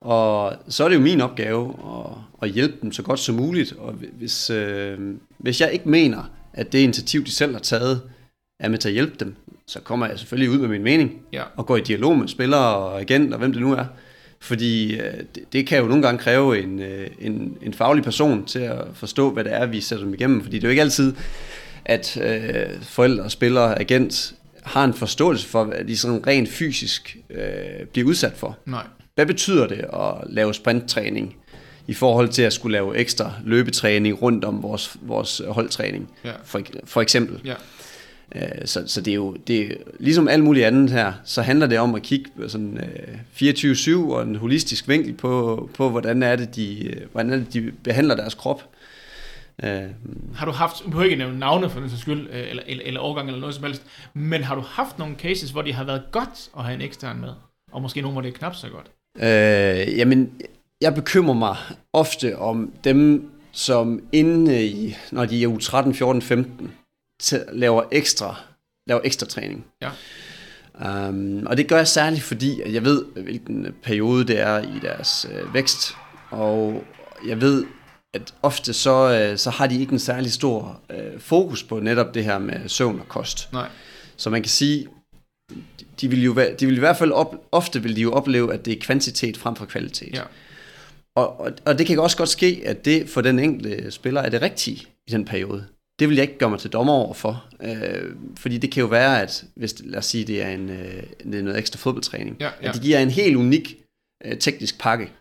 Og så er det jo min opgave at, at hjælpe dem så godt som muligt. Og hvis, øh, hvis jeg ikke mener, at det initiativ, de selv har taget, er med til at hjælpe dem, så kommer jeg selvfølgelig ud med min mening, ja. og går i dialog med spillere og agent og hvem det nu er. Fordi øh, det, det kan jo nogle gange kræve en, øh, en, en faglig person til at forstå, hvad det er, vi sætter dem igennem. Fordi det er jo ikke altid, at øh, forældre, spillere, agent har en forståelse for, hvad de sådan rent fysisk øh, bliver udsat for. Nej. Hvad betyder det at lave sprinttræning i forhold til at skulle lave ekstra løbetræning rundt om vores, vores holdtræning, ja. for, for eksempel? Ja. Øh, så, så det er jo, det er, ligesom alt muligt andet her, så handler det om at kigge sådan øh, 24-7 og en holistisk vinkel på, på hvordan, er det, de, øh, hvordan er det, de behandler deres krop. Uh, har du haft, du behøver ikke nævne navne for den skyld, eller, eller, eller overgang eller noget som helst, men har du haft nogle cases, hvor det har været godt at have en ekstern med, og måske nogle, hvor det er knap så godt? Uh, jamen, jeg bekymrer mig ofte om dem, som inde i, når de er u 13, 14, 15, laver ekstra, laver ekstra træning. Ja. Um, og det gør jeg særligt, fordi at jeg ved, hvilken periode det er i deres øh, vækst, og jeg ved, at ofte så, øh, så har de ikke en særlig stor øh, fokus på netop det her med søvn og kost. Nej. Så man kan sige, de vil jo de vil i hvert fald op, ofte vil de jo opleve, at det er kvantitet frem for kvalitet. Ja. Og, og, og det kan også godt ske, at det for den enkelte spiller er det rigtige i den periode. Det vil jeg ikke gøre mig til dommer over for. Øh, fordi det kan jo være, at hvis, lad os sige, det er, en, øh, det er noget ekstra fodboldtræning, Ja, ja. at de giver en helt unik øh, teknisk pakke,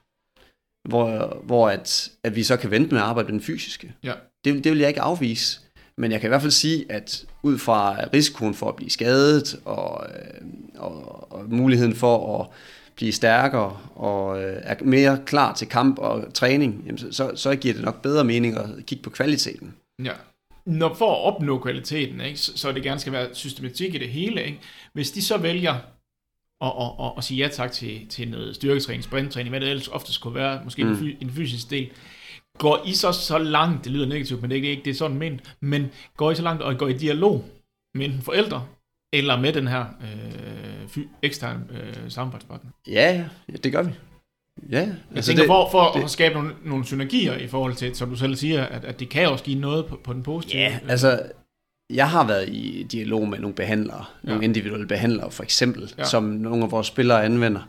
hvor, hvor at, at vi så kan vente med at arbejde med den fysiske. Ja. Det, det vil jeg ikke afvise. Men jeg kan i hvert fald sige, at ud fra risikoen for at blive skadet, og, øh, og, og muligheden for at blive stærkere, og øh, er mere klar til kamp og træning, så, så giver det nok bedre mening at kigge på kvaliteten. Ja. Når for at opnå kvaliteten, ikke, så, så det gerne skal være systematik i det hele. Ikke? Hvis de så vælger at, at, at, at sige ja tak til, til noget styrketræning, sprinttræning, hvad det ellers ofte skulle være, måske mm. en, fy, en fysisk del, går I så så langt, det lyder negativt, men det er ikke det er sådan ment, men går I så langt og går i dialog med enten forældre, eller med den her øh, fy, eksterne øh, samarbejdspartner? Ja, ja, det gør vi. Ja, Jeg altså tænker, det, for, for det- at skabe nogle, nogle synergier i forhold til, som du selv siger, at, at det kan også give noget på, på den positive. Ja, altså, jeg har været i dialog med nogle behandlere, ja. nogle individuelle behandlere for eksempel, Ja. som nogle af vores spillere anvender,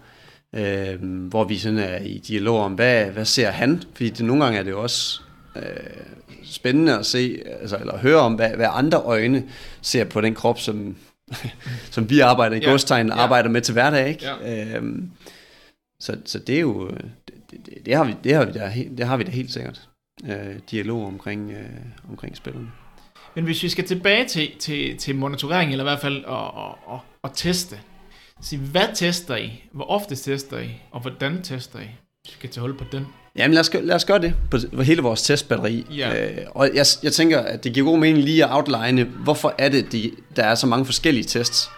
øh, hvor vi sådan er i dialog om, hvad, hvad ser han? Fordi det, nogle gange er det jo også øh, spændende at se, altså, eller høre om, hvad, hvad andre øjne ser på den krop, som, <laughs> som vi arbejder i Ja, godstegn, ja. arbejder med til hverdag, ikke? Ja. Øhm, så, så det er jo, det, det, det, det, har vi, det, har vi da, helt- det har vi da helt sikkert. Øh, dialog omkring, øh, omkring spillerne. Men hvis vi skal tilbage til, til, til monitorering, eller i hvert fald at, at, at, at teste. Så hvad tester I? Hvor ofte tester I? Og hvordan tester I? Vi skal tage hul på den. Jamen lad os, lad os gøre det på på hele vores testbatteri. Ja. Øh, og jeg, jeg tænker, at det giver god mening lige at outline, hvorfor er det, de, der er så mange forskellige tests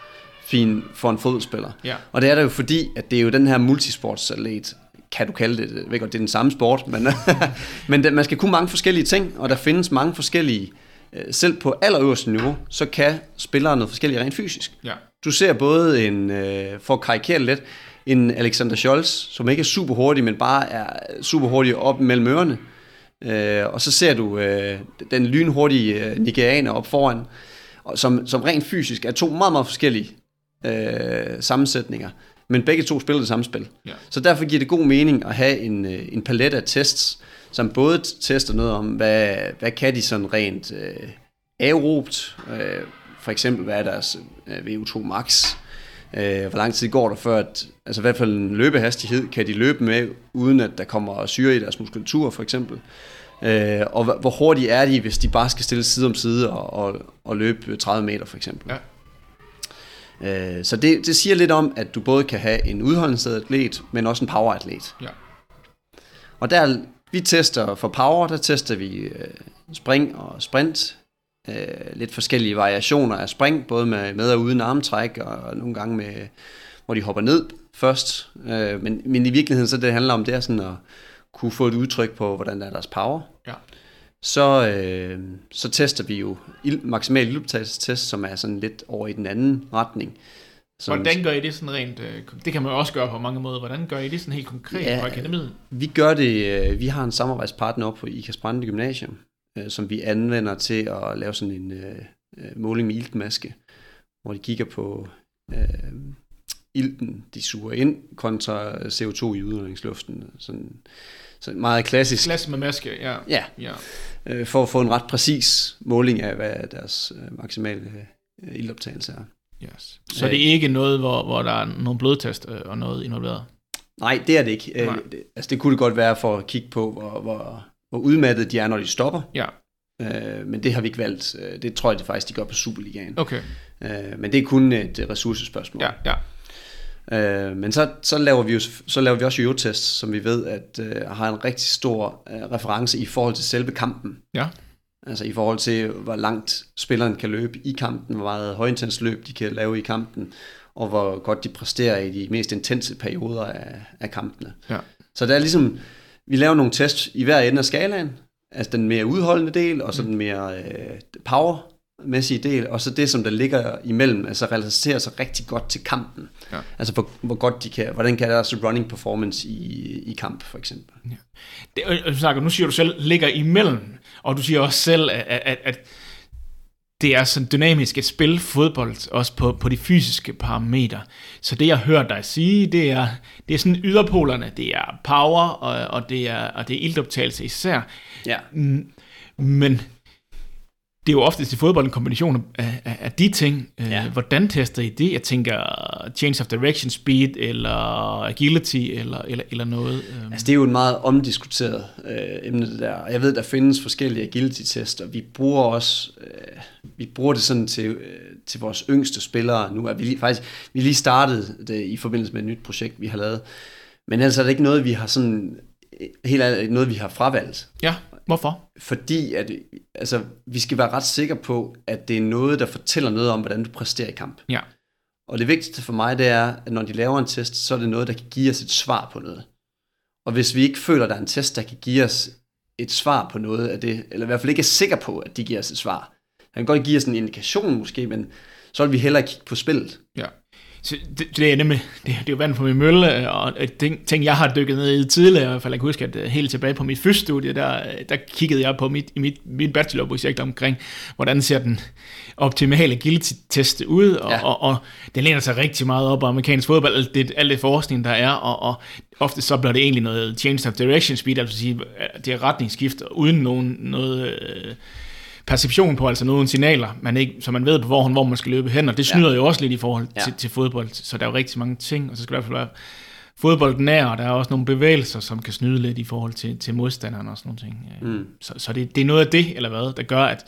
fin for en fodboldspiller. Ja. Og det er der jo fordi, at det er jo den her multisportsatlet, kan du kalde det, jeg ved godt, det er den samme sport, men, <laughs> men det, man skal kunne mange forskellige ting, og der findes mange forskellige, øh, selv på allerøverste niveau, så kan spillere noget forskelligt rent fysisk. Ja. Du ser både en, øh, for at karikere lidt, en Alexander Scholz, som ikke er super hurtig, men bare er super hurtig op mellem ørerne. Øh, og så ser du øh, den lynhurtige øh, nigerianer op foran, og som, som rent fysisk er to meget, meget forskellige øh, sammensætninger. Men begge to spiller det samme spil. Ja. Så derfor giver det god mening at have en, øh, en palet af tests, som både tester noget om, hvad, hvad kan de sådan rent øh, aerobt, øh, for eksempel hvad er deres øh, VO2 max, øh, hvor lang tid går der før, at, altså i hvert fald en løbehastighed, kan de løbe med, uden at der kommer syre i deres muskulatur for eksempel. Øh, og hvor- hvor hurtige er de, hvis de bare skal stille side om side og, og, og løbe 30 meter for eksempel. Ja. Øh, så det, det siger lidt om, at du både kan have en udholdenhedsatlet, men også en poweratlet. Ja. Og der, vi tester for power, der tester vi øh, spring og sprint. Øh, lidt forskellige variationer af spring, både med, med og uden armtræk, og nogle gange med, hvor de hopper ned først. Øh, men, men i virkeligheden, så det handler om, det er sådan at kunne få et udtryk på, hvordan der er deres power. Ja. Så, øh, så tester vi jo ild, maksimal ildoptagelsestest, som er sådan lidt over i den anden retning. Som, Hvordan gør I det sådan rent? øh, Det kan man også gøre på mange måder. Hvordan gør I det sådan helt konkret Ja. på akademiet? Vi gør det, øh, vi har en samarbejdspartner op på Ikast Brande Gymnasium, øh, som vi anvender til at lave sådan en øh, øh, måling med iltmaske, hvor de kigger på øh, ilten, de suger ind, kontra CO2 i udåndingsluften. Sådan, så meget klassisk, Glas med maske, ja. ja, ja. øh, for at få en ret præcis måling af, hvad deres øh, maksimale øh, iltoptagelse er. Yes. Så det er ikke noget, hvor, hvor der er nogle blodtest øh, og noget involveret? Nej, det er det ikke. Øh, Nej. det, altså det kunne det godt være for at kigge på, hvor, hvor, hvor udmattet de er, når de stopper. Ja, Øh, men det har vi ikke valgt. Øh, Det tror jeg det faktisk, de gør på Superligaen. okay. Øh, men det er kun et øh, ressourcespørgsmål. Ja, ja. Øh, men så, så, laver vi jo, så laver vi også jodtest, som vi ved at øh, har en rigtig stor øh, reference i forhold til selve kampen. Ja. Altså i forhold til, hvor langt spilleren kan løbe i kampen, hvor meget højintens løb de kan lave i kampen, og hvor godt de præsterer i de mest intense perioder af, af kampene. Ja. Så der er ligesom, vi laver nogle tests i hver ende af skalaen, Altså den mere udholdende del, og så den mere øh, powermæssige del, og så det, som der ligger imellem, altså relaterer sig rigtig godt til kampen. Ja. Altså hvor, hvor godt de kan, hvordan kan deres running performance i, i kamp, for eksempel. Det, og snakker, nu siger du selv, ligger imellem, og du siger også selv, at, at, at det er sådan dynamisk et spil fodbold, også på, på de fysiske parametre. Så det, jeg hører dig sige, det er, det er sådan yderpolerne. Det er power, og, og det er, og det er ildoptagelse især. Ja. Mm, Men det er jo oftest i fodbold en kombination af, af, af de ting. Ja. Ja. Hvordan tester I det? Jeg tænker change of direction speed, eller agility, eller, eller, eller noget. øhm. Altså det er jo en meget omdiskuteret øh, emne det der. Jeg ved, der findes forskellige agility-tester. Vi bruger også, øh, vi bruger det sådan til, øh, til vores yngste spillere nu. Er vi lige, faktisk, vi lige startet det i forbindelse med et nyt projekt, vi har lavet. Men ellers er det ikke noget, vi har sådan, øh, helt noget, vi har fravalgt. Ja, hvorfor? Fordi at, altså, vi skal være ret sikre på, at det er noget, der fortæller noget om, hvordan du præsterer i kamp. Ja. Og det vigtigste for mig, det er, at når de laver en test, så er det noget, der kan give os et svar på noget. Og hvis vi ikke føler, at der er en test, der kan give os et svar på noget af det, eller i hvert fald ikke er sikker på, at de giver os et svar. Han kan godt give os en indikation måske, men så vil vi hellere kigge på spillet. Så det, det er nemlig, det, det er jo vand på min mølle, og ting, ting, jeg har dykket ned i tidligere, i hvert fald jeg kan huske, at øh, helt tilbage på mit første studie, der, øh, der kiggede jeg på mit, mit, mit bachelorprojekt omkring, hvordan ser den optimale agility-test ud, og, Ja. og, og det læner sig rigtig meget op af amerikansk fodbold, alt det, alt det forskning, der er, og, og ofte så bliver det egentlig noget change of direction speed, altså sige, øh, det er retningsskift, uden nogen, noget... Øh, perception på, altså nogle signaler, man ikke, så man ved på forhånd, hvor man skal løbe hen, og det snyder ja. jo også lidt i forhold Ja. til, til fodbold, så der er jo rigtig mange ting, og så skal det i hvert fald være fodbolden nær, og der er også nogle bevægelser, som kan snyde lidt i forhold til, til modstanderen og sådan nogle ting. Mm. Så, så det, det er noget af det, eller hvad, der gør, at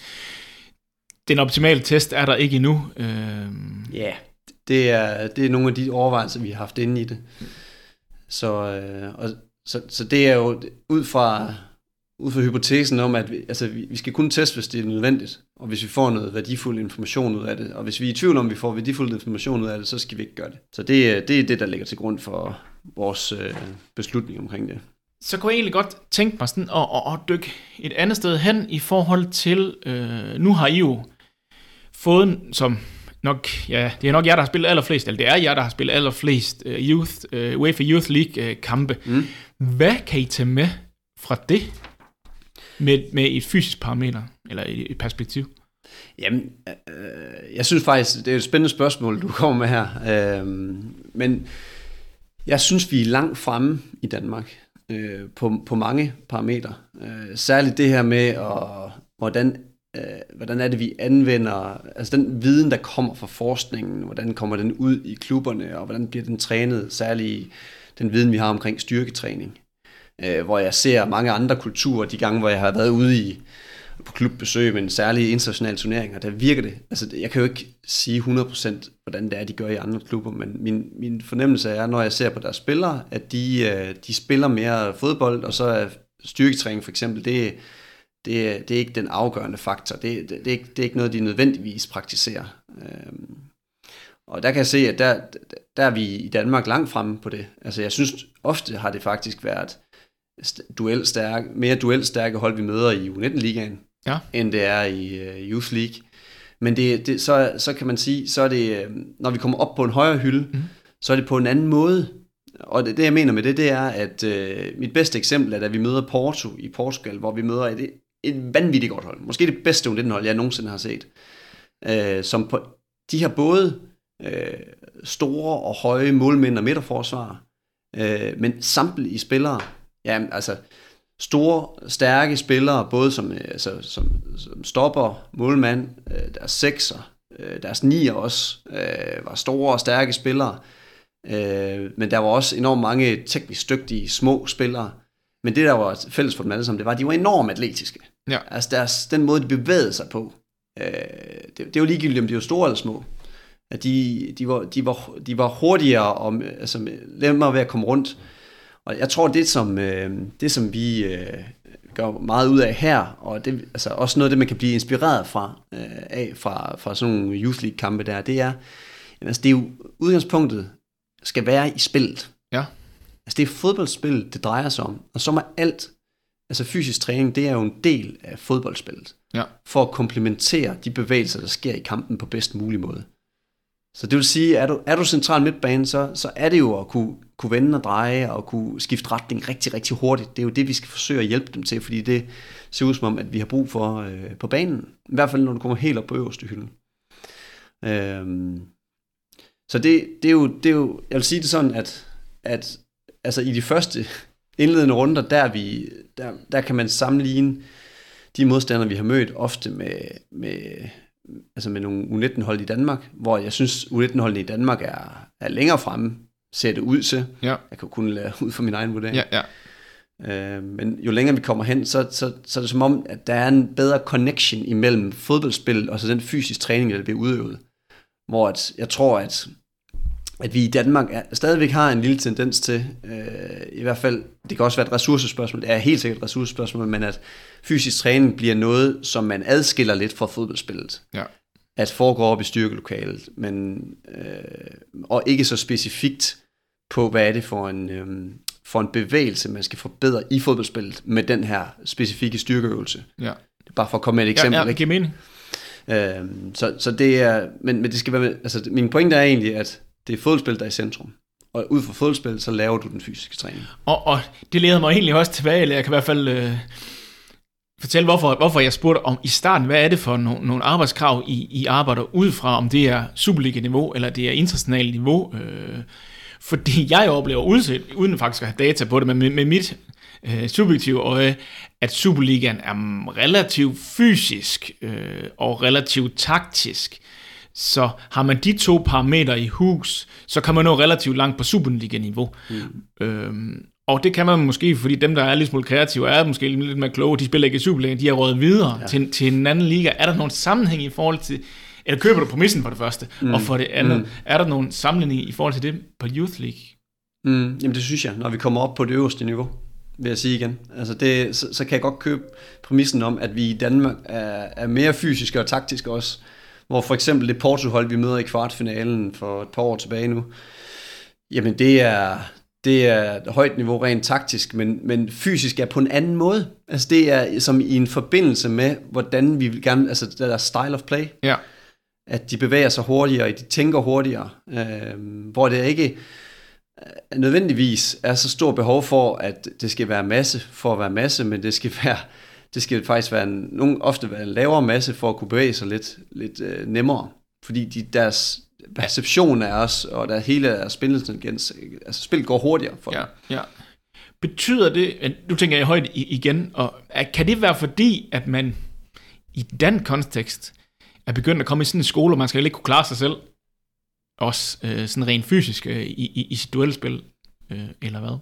den optimale test er der ikke endnu. Øh, Ja, det er, det er nogle af de overvejelser, vi har haft inde i det. Så, øh, og, så, så det er jo ud fra, ud fra hypotesen om, at vi, altså, vi, skal kun teste, hvis det er nødvendigt, og hvis vi får noget værdifuld information ud af det. Og hvis vi er i tvivl om, vi får værdifuld information ud af det, så skal vi ikke gøre det. Så det, er- det er det, der ligger til grund for vores øh, beslutning omkring det. så kunne jeg egentlig godt tænke mig sådan at, at, at dykke et andet sted hen i forhold til, øh, nu har I jo fået, som nok, ja, det er nok jer, der har spillet allerflest, eller det er jer, der har spillet allerflest uh, Youth, uh, UEFA Youth League uh, kampe. Mm. Hvad kan I tage med fra det, med, med et fysisk parameter, eller et, et perspektiv? Jamen, øh, øh, jeg synes faktisk, det er et spændende spørgsmål, du kommer med her. Øh, men jeg synes, vi er langt fremme i Danmark øh, på, på mange parametre. Øh, særligt det her med, og, hvordan, øh, hvordan er det, vi anvender, altså den viden, der kommer fra forskningen, hvordan kommer den ud i klubberne, og hvordan bliver den trænet, særligt den viden, vi har omkring styrketræning. Øh, hvor jeg ser mange andre kulturer, de gange, hvor jeg har været ude i, på klubbesøg, men særlige internationale turneringer, der virker det. Altså, jeg kan jo ikke sige 100% hvordan det er, de gør i andre klubber, men min, min fornemmelse er, når jeg ser på deres spillere, at de, øh, de spiller mere fodbold, og så er styrketræning for eksempel, det, det, det er ikke den afgørende faktor. Det, det, det, er ikke, det er ikke noget, de nødvendigvis praktiserer. Øhm, og der kan jeg se, at der, der er vi i Danmark langt fremme på det. Altså jeg synes, ofte har det faktisk været duelstærke, mere duelstærke hold, vi møder i U19-ligaen, Ja. end det er i uh, Youth League. Men det, det, så, så kan man sige, så er det, øh, når vi kommer op på en højere hylde, mm. så er det på en anden måde. Og det, det jeg mener med det, det er, at øh, mit bedste eksempel er, da vi møder Porto i Portugal, hvor vi møder et, et vanvittigt godt hold. Måske det bedste U19-hold, jeg nogensinde har set. Øh, som på, de har både øh, store og høje målmænd og midterforsvar, øh, men samtlige spillere, ja, altså store, stærke spillere, både som, øh, altså, som, som stopper, målmand, øh, deres sekser, øh, deres nier også, øh, var store og stærke spillere. Øh, men der var også enormt mange teknisk dygtige små spillere. Men det, der var fælles for dem alle sammen, det var, at de var enormt atletiske. Ja. Altså deres, den måde, de bevægede sig på. Øh, det, det var ligegyldigt, om de var store eller små. At de, de, var, de, var, de var hurtigere og altså, nemmere ved at komme rundt. Og jeg tror, det som, øh, det, som vi øh, gør meget ud af her, og det, altså også noget af det, man kan blive inspireret fra, øh, af fra, fra sådan nogle Youth League-kampe der, det er, jamen, altså, det er jo udgangspunktet skal være i spillet. Ja. Altså det er fodboldspil, det drejer sig om. Og så må alt altså fysisk træning, det er jo en del af fodboldspillet. Ja. For at komplementere de bevægelser, der sker i kampen på bedst mulig måde. Så det vil sige, er du, er du central midtbane, så, så er det jo at kunne, kunne vende og dreje og kunne skifte retning rigtig, rigtig hurtigt. Det er jo det, vi skal forsøge at hjælpe dem til, fordi det ser ud som om, at vi har brug for øh, på banen. I hvert fald, når du kommer helt op på øverste hylde. Øhm, så det, det, er jo, det er jo, jeg vil sige det sådan, at, at altså i de første indledende runder, der, vi, der, der kan man sammenligne de modstandere, vi har mødt, ofte med, med, altså med nogle U19-hold i Danmark, hvor jeg synes, U19-holdene i Danmark er, er længere fremme, ser det ud til. Ja. Jeg kan kun lade ud fra min egen vurdering. Ja, ja. Øh, men jo længere vi kommer hen, så, så, så er det som om, at der er en bedre connection imellem fodboldspil og så den fysisk træning, der bliver udøvet. Hvor at, jeg tror, at, at vi i Danmark er, stadigvæk har en lille tendens til, øh, i hvert fald, det kan også være et ressourcespørgsmål, det er helt sikkert et ressourcespørgsmål, men at fysisk træning bliver noget, som man adskiller lidt fra fodboldspillet. Ja. At foregå op i styrkelokalet, men, øh, og ikke så specifikt på, hvad er det for en, øh, for en bevægelse, man skal forbedre i fodboldspillet med den her specifikke styrkeøvelse. Ja. Det er bare for at komme med et eksempel. ja, ja, ikke? mening. Øhm, så, så det er, men, men det skal være, altså min pointe er egentlig, at det er fodboldspil, der er i centrum. Og ud fra fodboldspil, så laver du den fysiske træning. Og, og det leder mig egentlig også tilbage, eller jeg kan i hvert fald øh, fortælle, hvorfor, hvorfor jeg spurgte om i starten, hvad er det for nogle, nogle arbejdskrav, I, I arbejder ud fra, om det er Superliga-niveau, eller det er internationalt niveau. Øh, fordi jeg oplever, udset, uden faktisk at have data på det, men med, med mit øh, subjektive øje, at Superligaen er relativt fysisk øh, og relativt taktisk. Så har man de to parametre i hus, så kan man nå relativt langt på Superliga-niveau. Mm. Øhm, og det kan man måske, fordi dem, der er lidt smule kreative, er måske lidt mere kloge, de spiller ikke i Superligaen, de er rådet videre ja. til, til en anden liga. Er der nogen sammenhæng i forhold til, eller køber du præmissen for det første, mm. og for det andet, mm. er der nogen sammenhæng i forhold til det på Youth League? Mm, jamen det synes jeg, når vi kommer op på det øverste niveau, vil jeg sige igen. Altså det, så, så kan jeg godt købe præmissen om, at vi i Danmark er, er mere fysiske og taktiske også. Hvor for eksempel det Porto-hold, vi møder i kvartfinalen for et par år tilbage nu, jamen det er, det er et højt niveau rent taktisk, men, men fysisk er på en anden måde. Altså det er som i en forbindelse med, hvordan vi vil gerne, altså der er style of play, Ja at de bevæger sig hurtigere, de tænker hurtigere, øh, hvor det ikke øh, nødvendigvis er så stor behov for, at det skal være masse for at være masse, men det skal <laughs> være, det skal faktisk være en, nogen, ofte være en lavere masse for at kunne bevæge sig lidt, lidt øh, nemmere, fordi de, deres perception af os, og der hele deres spilintelligens, altså spillet går hurtigere for Ja, dem. ja. Betyder det, at nu tænker jeg højt igen, og kan det være fordi, at man i den kontekst er begyndt at komme i sådan en skole, hvor man skal ikke kunne klare sig selv, også øh, sådan rent fysisk øh, i, i, i sit duelspil, øh, eller hvad?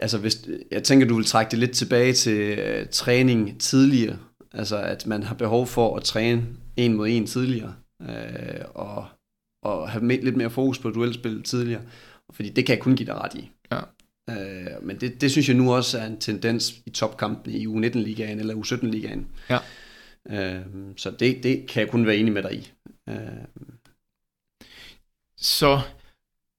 Altså, hvis, jeg tænker, du vil trække det lidt tilbage til øh, træning tidligere. Altså, at man har behov for at træne en mod en tidligere. Øh, og, og have med, lidt mere fokus på duelspil tidligere. Fordi det kan jeg kun give dig ret i. Ja. Øh, men det, det synes jeg nu også er en tendens i topkampene i U19-ligaen eller U17-ligaen. Ja. Øh, så det, det kan jeg kun være enig med dig i. Øh, Så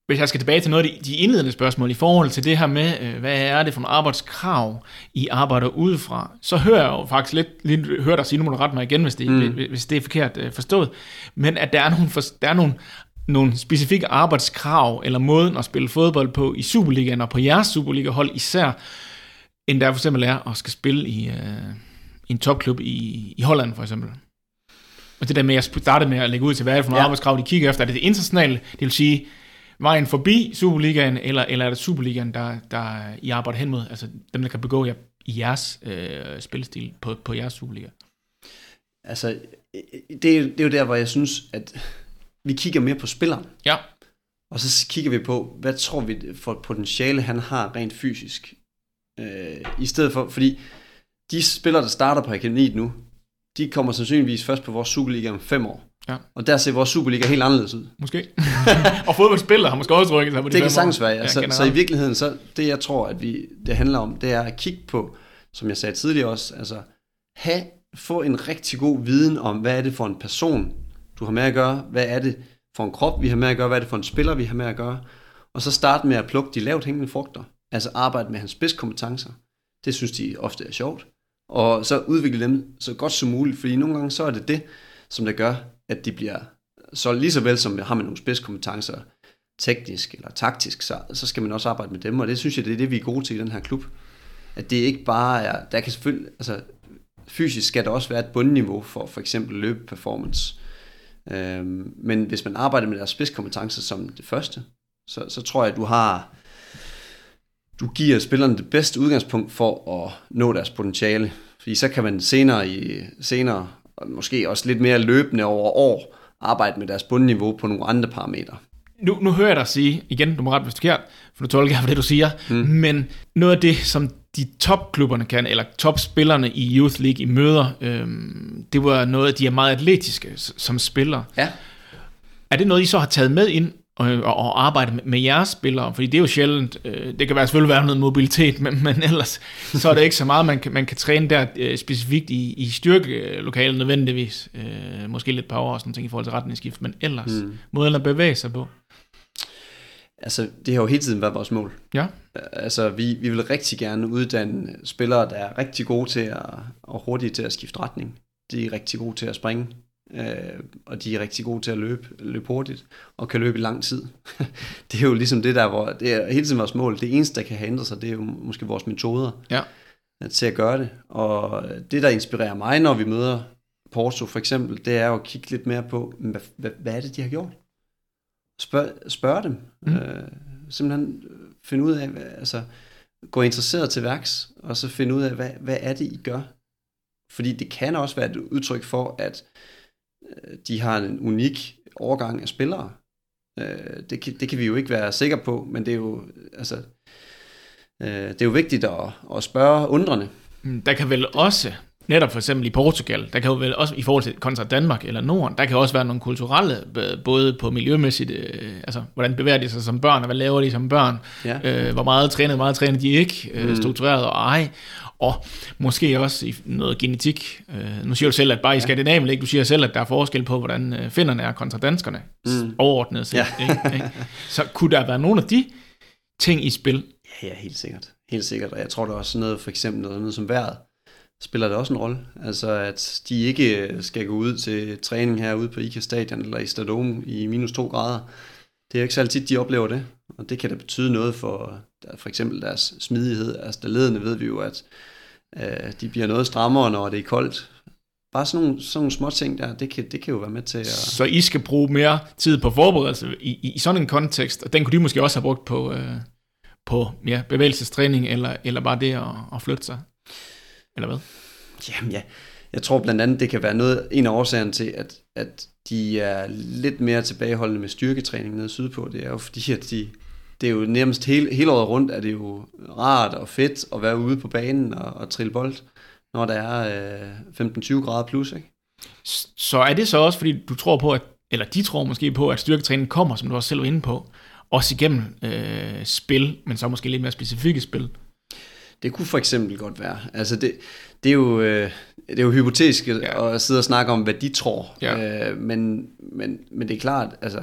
hvis jeg skal tilbage til noget af de, de indledende spørgsmål i forhold til det her med, øh, hvad er det for nogle arbejdskrav, I arbejder udefra, så hører jeg jo faktisk lidt, lidt hører dig sige, nu må du rette mig igen, hvis det, Mm. hvis det er forkert øh, forstået, men at der er nogle, der er nogle, nogle specifikke arbejdskrav, eller måden at spille fodbold på i Superligaen og på jeres Superliga-hold især, end der for eksempel er at skal spille i, øh, i en topklub i, i Holland for eksempel. Og det der med, at jeg startede med at lægge ud til, hvad er det for nogle Ja. arbejdskrav, de kigger efter. Er det det internationale? Det vil sige, vejen forbi Superligaen, eller, eller er det Superligaen, der, der I arbejder hen mod? Altså dem, der kan begå jer i jeres øh, spillestil på, på jeres Superliga. altså, det, er- det er jo der, hvor jeg synes, at vi kigger mere på spilleren. Ja, Og så kigger vi på, hvad tror vi for et potentiale, han har rent fysisk. Øh, I stedet for, fordi de spillere, der starter på akademiet nu, de kommer sandsynligvis først på vores Superliga om fem år. Ja. Og der ser vores Superliga helt anderledes ud. måske. <laughs> og fodboldspillere har måske også rykket sig på de Det kan sagtens være, ja. Så, så i virkeligheden, så det jeg tror, at vi, det handler om, det er at kigge på, som jeg sagde tidligere også, altså have, få en rigtig god viden om, hvad er det for en person, du har med at gøre, hvad er det for en krop, vi har med at gøre, hvad er det for en spiller, vi har med at gøre, og så starte med at plukke de lavt hængende frugter, altså arbejde med hans spidskompetencer. Det synes de ofte er sjovt. Og så udvikle dem så godt som muligt, fordi nogle gange så er det det, som der gør, at de bliver så lige så vel som har man nogle spidskompetencer teknisk eller taktisk, så, så skal man også arbejde med dem, og det synes jeg, det er det, vi er gode til i den her klub. At det ikke bare er, der kan selvfølgelig, altså fysisk skal der også være et bundniveau for for eksempel løbeperformance. Øhm, men hvis man arbejder med deres spidskompetencer som det første, så, så tror jeg, at du har du giver spillerne det bedste udgangspunkt for at nå deres potentiale. Fordi så kan man senere, i, senere og måske også lidt mere løbende over år, arbejde med deres bundniveau på nogle andre parametre. Nu, nu hører jeg dig sige, igen, du må ret, hvis du for du tolker jeg for det, du siger, mm. men noget af det, som de topklubberne kan, eller topspillerne i Youth League i møder, øhm, det var noget, af de er meget atletiske som spillere. Ja. Er det noget, I så har taget med ind og, og, arbejde med, med jeres spillere? Fordi det er jo sjældent, øh, det kan være selvfølgelig være noget mobilitet, men, men ellers så er det ikke så meget, man kan, man kan træne der øh, specifikt i, i styrkelokalet nødvendigvis. Øh, måske lidt år og sådan ting i forhold til retningsskift, men ellers mm. måden at bevæge sig på. Altså, det har jo hele tiden været vores mål. Ja. Altså, vi, vi vil rigtig gerne uddanne spillere, der er rigtig gode til at, og hurtige til at skifte retning. De er rigtig gode til at springe, øh, og de er rigtig gode til at løbe, løbe hurtigt, og kan løbe i lang tid. <laughs> det er jo ligesom det der, hvor det er hele tiden vores mål. Det eneste, der kan have ændret sig, det er jo måske vores metoder ja. til at gøre det. Og det, der inspirerer mig, når vi møder Porto for eksempel, det er jo at kigge lidt mere på, hvad, hvad, hvad er det, de har gjort? Spørg, spørg dem. Mm. Øh, simpelthen finde ud af, hvad, altså gå interesseret til værks, og så finde ud af, hvad, hvad er det, I gør? Fordi det kan også være et udtryk for, at øh, de har en unik overgang af spillere. Øh, det, kan, det kan vi jo ikke være sikre på, men det er jo, altså, øh, det er jo vigtigt at, at spørge undrende. Mm, der kan vel også netop for eksempel i Portugal, der kan jo vel også i forhold til kontra Danmark eller Norden, der kan også være nogle kulturelle, både på miljømæssigt, øh, altså hvordan bevæger de sig som børn, og hvad laver de som børn, ja. øh, hvor meget træner, meget træner de ikke, øh, mm. struktureret og ej, og måske også i noget genetik. Øh, nu siger du selv, at bare i Skandinavien, ikke? du siger selv, at der er forskel på, hvordan øh, finderne er kontra danskerne, mm. overordnet set. Ja. Ikke? Ikke? Så kunne der være nogle af de ting i spil? Ja, ja, helt sikkert. Helt sikkert, og jeg tror der er også noget, for eksempel noget, noget som vejret spiller det også en rolle. Altså at de ikke skal gå ud til træning herude på IKA Stadion eller i Stadome i minus 2 grader. Det er jo ikke så altid, de oplever det. Og det kan da betyde noget for for eksempel deres smidighed. Altså der ledende ved vi jo, at øh, de bliver noget strammere, når det er koldt. Bare sådan nogle, sådan nogle små ting der, det kan, det kan jo være med til at... Så I skal bruge mere tid på forberedelse i, i, i sådan en kontekst, og den kunne de måske også have brugt på, øh, på ja, bevægelsestræning, eller, eller bare det at, at flytte sig? Eller hvad? Jamen ja, jeg tror blandt andet, det kan være noget, en af årsagerne til, at, at de er lidt mere tilbageholdende med styrketræning nede sydpå. Det er jo fordi, at de, det er jo nærmest hele, hele året rundt, er det jo rart og fedt at være ude på banen og, og trille bold, når der er øh, 15-20 grader plus, ikke? Så er det så også, fordi du tror på, at, eller de tror måske på, at styrketræning kommer, som du også selv var inde på, også igennem øh, spil, men så måske lidt mere specifikke spil? Det kunne for eksempel godt være. Altså det, det, er, jo, øh, det er jo hypotetisk ja. at sidde og snakke om, hvad de tror. Ja. Øh, men, men, men det er klart, altså,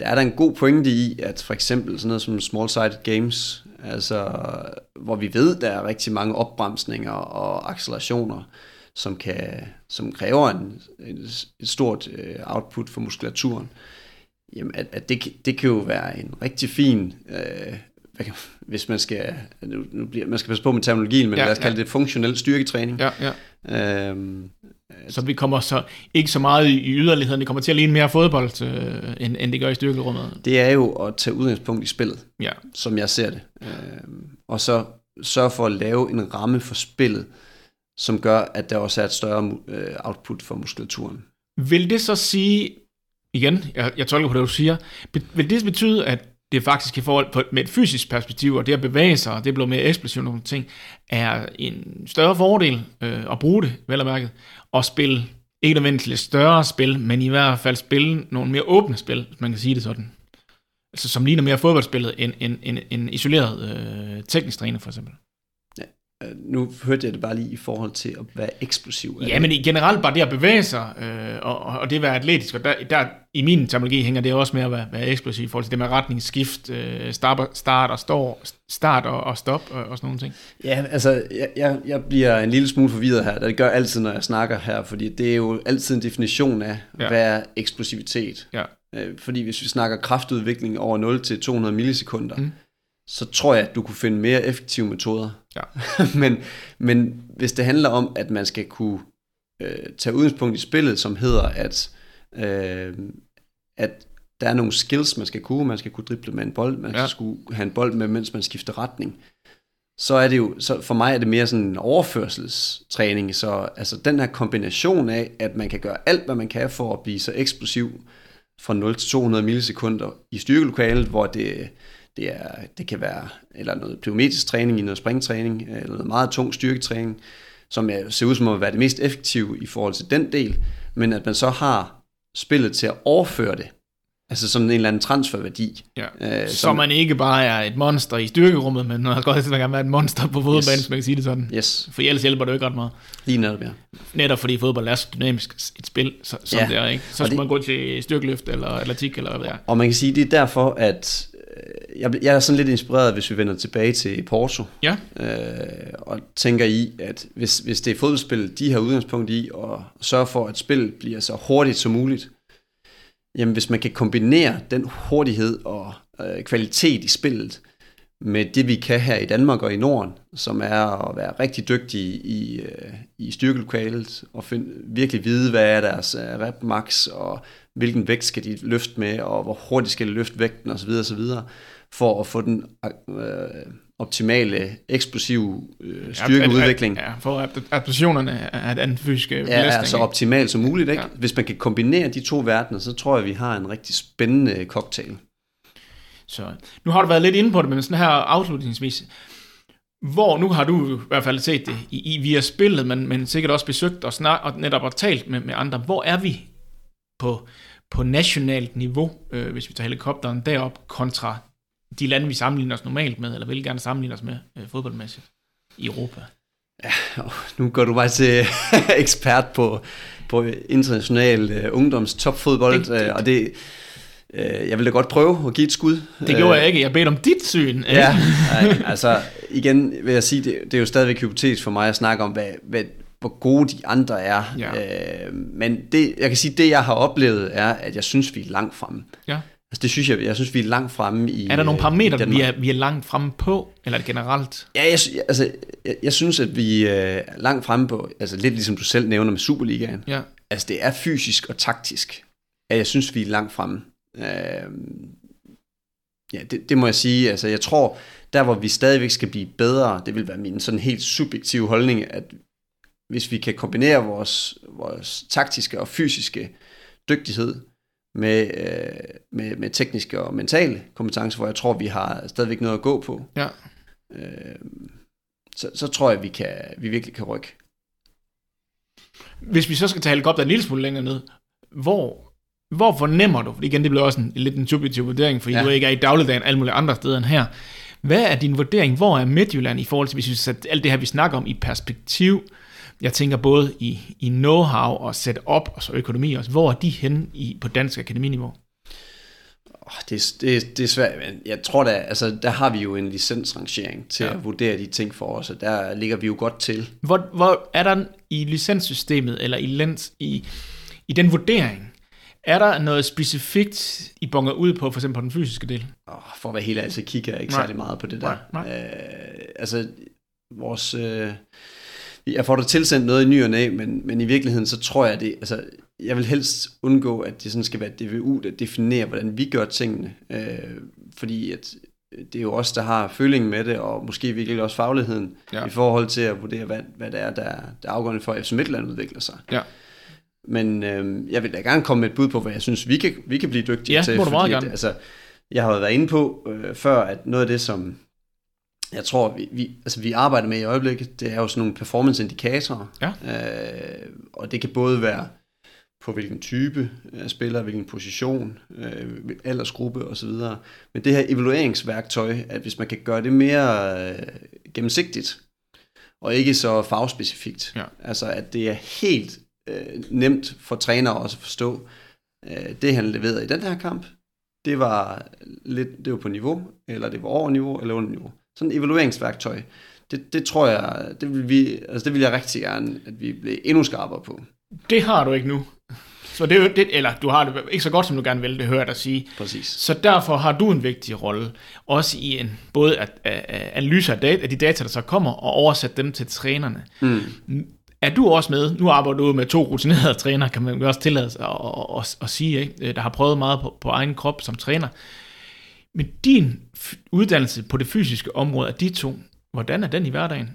der er der en god pointe i, at for eksempel sådan noget som small-sided games, altså, hvor vi ved, der er rigtig mange opbremsninger og accelerationer, som, kan, som kræver en, et, et stort øh, output for muskulaturen, jamen at, at det, det kan jo være en rigtig fin øh, hvad kan, hvis man skal, nu, nu bliver, man skal passe på med terminologien, men ja, lad os kalde ja. det funktionel styrketræning. Ja, ja. Øhm, så vi kommer så ikke så meget i yderligheden, det kommer til at ligne mere fodbold, øh, end, end det gør i styrkerummet. Det er jo at tage udgangspunkt i spillet, ja. som jeg ser det. Øhm, og så sørge for at lave en ramme for spillet, som gør, at der også er et større øh, output for muskulaturen. Vil det så sige, igen, jeg, jeg tolker på det, du siger, vil det betyde, at det faktisk i forhold på, med et fysisk perspektiv, og det at bevæge sig, og det bliver mere eksplosivt nogle ting, er en større fordel øh, at bruge det, vel og mærket, og spille ikke nødvendigvis større spil, men i hvert fald spille nogle mere åbne spil, hvis man kan sige det sådan. Altså som ligner mere fodboldspillet end en, en, en isoleret øh, teknisk træner for eksempel. Øh, nu hørte jeg det bare lige i forhold til at være eksplosiv. Ja, men i generelt bare det at bevæge sig, øh, og, og det at være atletisk, og der, der, i min terminologi hænger det også med at være, være eksplosiv i forhold til det med retningsskift, øh, start, start og står, start og, og stop og, og sådan nogle ting. Ja, altså, jeg, jeg, jeg bliver en lille smule forvirret her. Det gør jeg altid, når jeg snakker her, fordi det er jo altid en definition af, Ja. ja. hvad er eksplosivitet. Ja. Øh, Fordi hvis vi snakker kraftudvikling over 0 til 200 millisekunder, Mm. Så tror jeg, at du kunne finde mere effektive metoder. Ja. <laughs> men, men hvis det handler om, at man skal kunne øh, tage udgangspunkt i spillet, som hedder, at, øh, at der er nogle skills, man skal kunne. Man skal kunne drible med en bold, man Ja. skal have en bold med, mens man skifter retning. Så er det jo, så for mig er det mere sådan en overførselstræning. Så altså den her kombination af, at man kan gøre alt, hvad man kan for at blive så eksplosiv fra 0 til 200 millisekunder i styrkelokalet, hvor det, det, er, det kan være eller noget plyometrisk træning i noget springtræning, eller noget meget tung styrketræning, som er, ser ud som at være det mest effektive i forhold til den del, men at man så har spillet til at overføre det, altså som en eller anden transferværdi. Ja. Øh, Så man ikke bare er et monster i styrkerummet, men man har godt gerne være et monster på fodboldbanen, Yes. yes. man kan sige det sådan. Yes, For ellers hjælper det jo ikke ret meget. lige netop, ja. Netop fordi fodbold er så dynamisk et spil, så, som Ja. det er, ikke? Så Og det- man gå til styrkeløft eller atletik eller hvad det er. Og man kan sige, det er derfor, at øh, jeg, jeg er sådan lidt inspireret, hvis vi vender tilbage til Porto, Ja, øh, og tænker i, at hvis, hvis det er fodboldspil, de har udgangspunkt i, at sørge for, at spil bliver så hurtigt som muligt, jamen hvis man kan kombinere den hurtighed og øh, kvalitet i spillet, med det vi kan her i Danmark og i Norden, som er at være rigtig dygtige i, øh, i styrkelokalet, og find, virkelig vide, hvad er deres øh, rep max, og hvilken vægt skal de løfte med, og hvor hurtigt skal de løfte vægten osv. osv. for at få den øh, optimale, eksplosive øh, styrkeudvikling. Ja, for at adaptationerne af den fysiske Ja, belastning. er så optimalt som muligt. Ikke? Ja. Hvis man kan kombinere de to verdener, så tror jeg, vi har en rigtig spændende cocktail. Så nu har du været lidt inde på det, men sådan her afslutningsvis. Hvor, nu har du i hvert fald set det i, i via spillet, men, men sikkert også besøgt og, snak, og netop og talt med, med andre. Hvor er vi på, på nationalt niveau, øh, hvis vi tager helikopteren derop, kontra de lande, vi sammenligner os normalt med, eller vil gerne sammenligne os med øh, fodboldmæssigt i Europa? Nu går du bare til <laughs> ekspert på, på international øh, ungdoms topfodbold, Det- det- øh, og det, øh, jeg vil da godt prøve at give et skud. Det gjorde jeg ikke. Jeg bedte om dit syn. Ja, nej, <laughs> altså igen vil jeg sige, det, det er jo stadigvæk hypotetisk for mig at snakke om, hvad, hvad, hvor gode de andre er. Ja. Øh, men det, jeg kan sige, det jeg har oplevet er, at jeg synes, vi er langt fremme. Ja. Altså det synes jeg, jeg synes, vi er langt fremme i Er der nogle øh, parametre, vi er, vi er langt fremme på, eller er generelt? Ja, jeg, altså, jeg, jeg synes, at vi øh, er langt fremme på, altså lidt ligesom du selv nævner med Superligaen. Ja. Altså det er fysisk og taktisk, at jeg synes, vi er langt fremme. Øh, ja, det, det må jeg sige. Altså jeg tror, der hvor vi stadigvæk skal blive bedre, det vil være min sådan helt subjektive holdning, at hvis vi kan kombinere vores, vores taktiske og fysiske dygtighed med, øh, med, med tekniske og mentale kompetencer, hvor jeg tror, vi har stadigvæk noget at gå på, Ja. øh, så, så tror jeg, vi, kan, vi virkelig kan rykke. Hvis vi så skal tage helikopteren en lille smule længere ned, hvor, hvor fornemmer du, for igen, det bliver også en, lidt en subjektiv vurdering, fordi ja. Du ikke er i dagligdagen alle mulige andre steder end her. Hvad er din vurdering? Hvor er Midtjylland i forhold til, hvis vi sætter alt det her, vi snakker om, i perspektiv? Jeg tænker både i, i know-how og setup og så økonomi også. Hvor er de henne i, på dansk akademiniveau? Oh, det, det, det er svært, jeg tror da, altså der har vi jo en licensrangering til ja. at vurdere de ting for os, og der ligger vi jo godt til. Hvor, hvor er der i licenssystemet, eller i, lens, i, i den vurdering, er der noget specifikt, I bonger ud på, for eksempel på den fysiske del? Oh, for at være helt ærlig, så kigger jeg ikke Nej. særlig meget på det der. Nej, nej. Øh, altså, vores... Øh, jeg får da tilsendt noget i ny og næ, men, men i virkeligheden, så tror jeg det, altså, jeg vil helst undgå, at det sådan skal være DVU, der definerer, hvordan vi gør tingene. Øh, fordi at det er jo os, der har følingen med det, og måske virkelig også fagligheden, Ja. ja. i forhold til at vurdere, hvad, hvad det er, der, der er afgørende for, at FC Midtland udvikler sig. Ja. Men øh, jeg vil da gerne komme med et bud på, hvad jeg synes, vi kan, vi kan blive dygtige Ja, til. må du meget at, gerne. altså, jeg har været inde på øh, før, at noget af det, som jeg tror, vi, vi, altså, vi arbejder med i øjeblikket, det er jo sådan nogle performance-indikatorer. Ja. Øh, og det kan både være på hvilken type af spiller, hvilken position, øh, aldersgruppe osv. Men det her evalueringsværktøj, at hvis man kan gøre det mere øh, gennemsigtigt, og ikke så fagspecifikt. Ja. Altså at det er helt øh, nemt for trænere også at forstå, øh, det han leverede i den her kamp, det var lidt det var på niveau, eller det var over niveau, eller under niveau. Sådan et evalueringsværktøj. Det, det tror jeg, det vil, vi, altså det vil jeg rigtig gerne, at vi bliver endnu skarpere på. Det har du ikke nu. Så det er jo det, eller du har det ikke så godt, som du gerne vil, det hører dig sige. Præcis. Så derfor har du en vigtig rolle, også i en både at, at, analyse af, data, af de data, der så kommer, og oversætte dem til trænerne. Mm. Er du også med? Nu arbejder du med to rutinerede <laughs> trænere, kan man også tillade sig at, at, at, at sige, ikke? der har prøvet meget på, på egen krop som træner. Men din uddannelse på det fysiske område af de to, hvordan er den i hverdagen?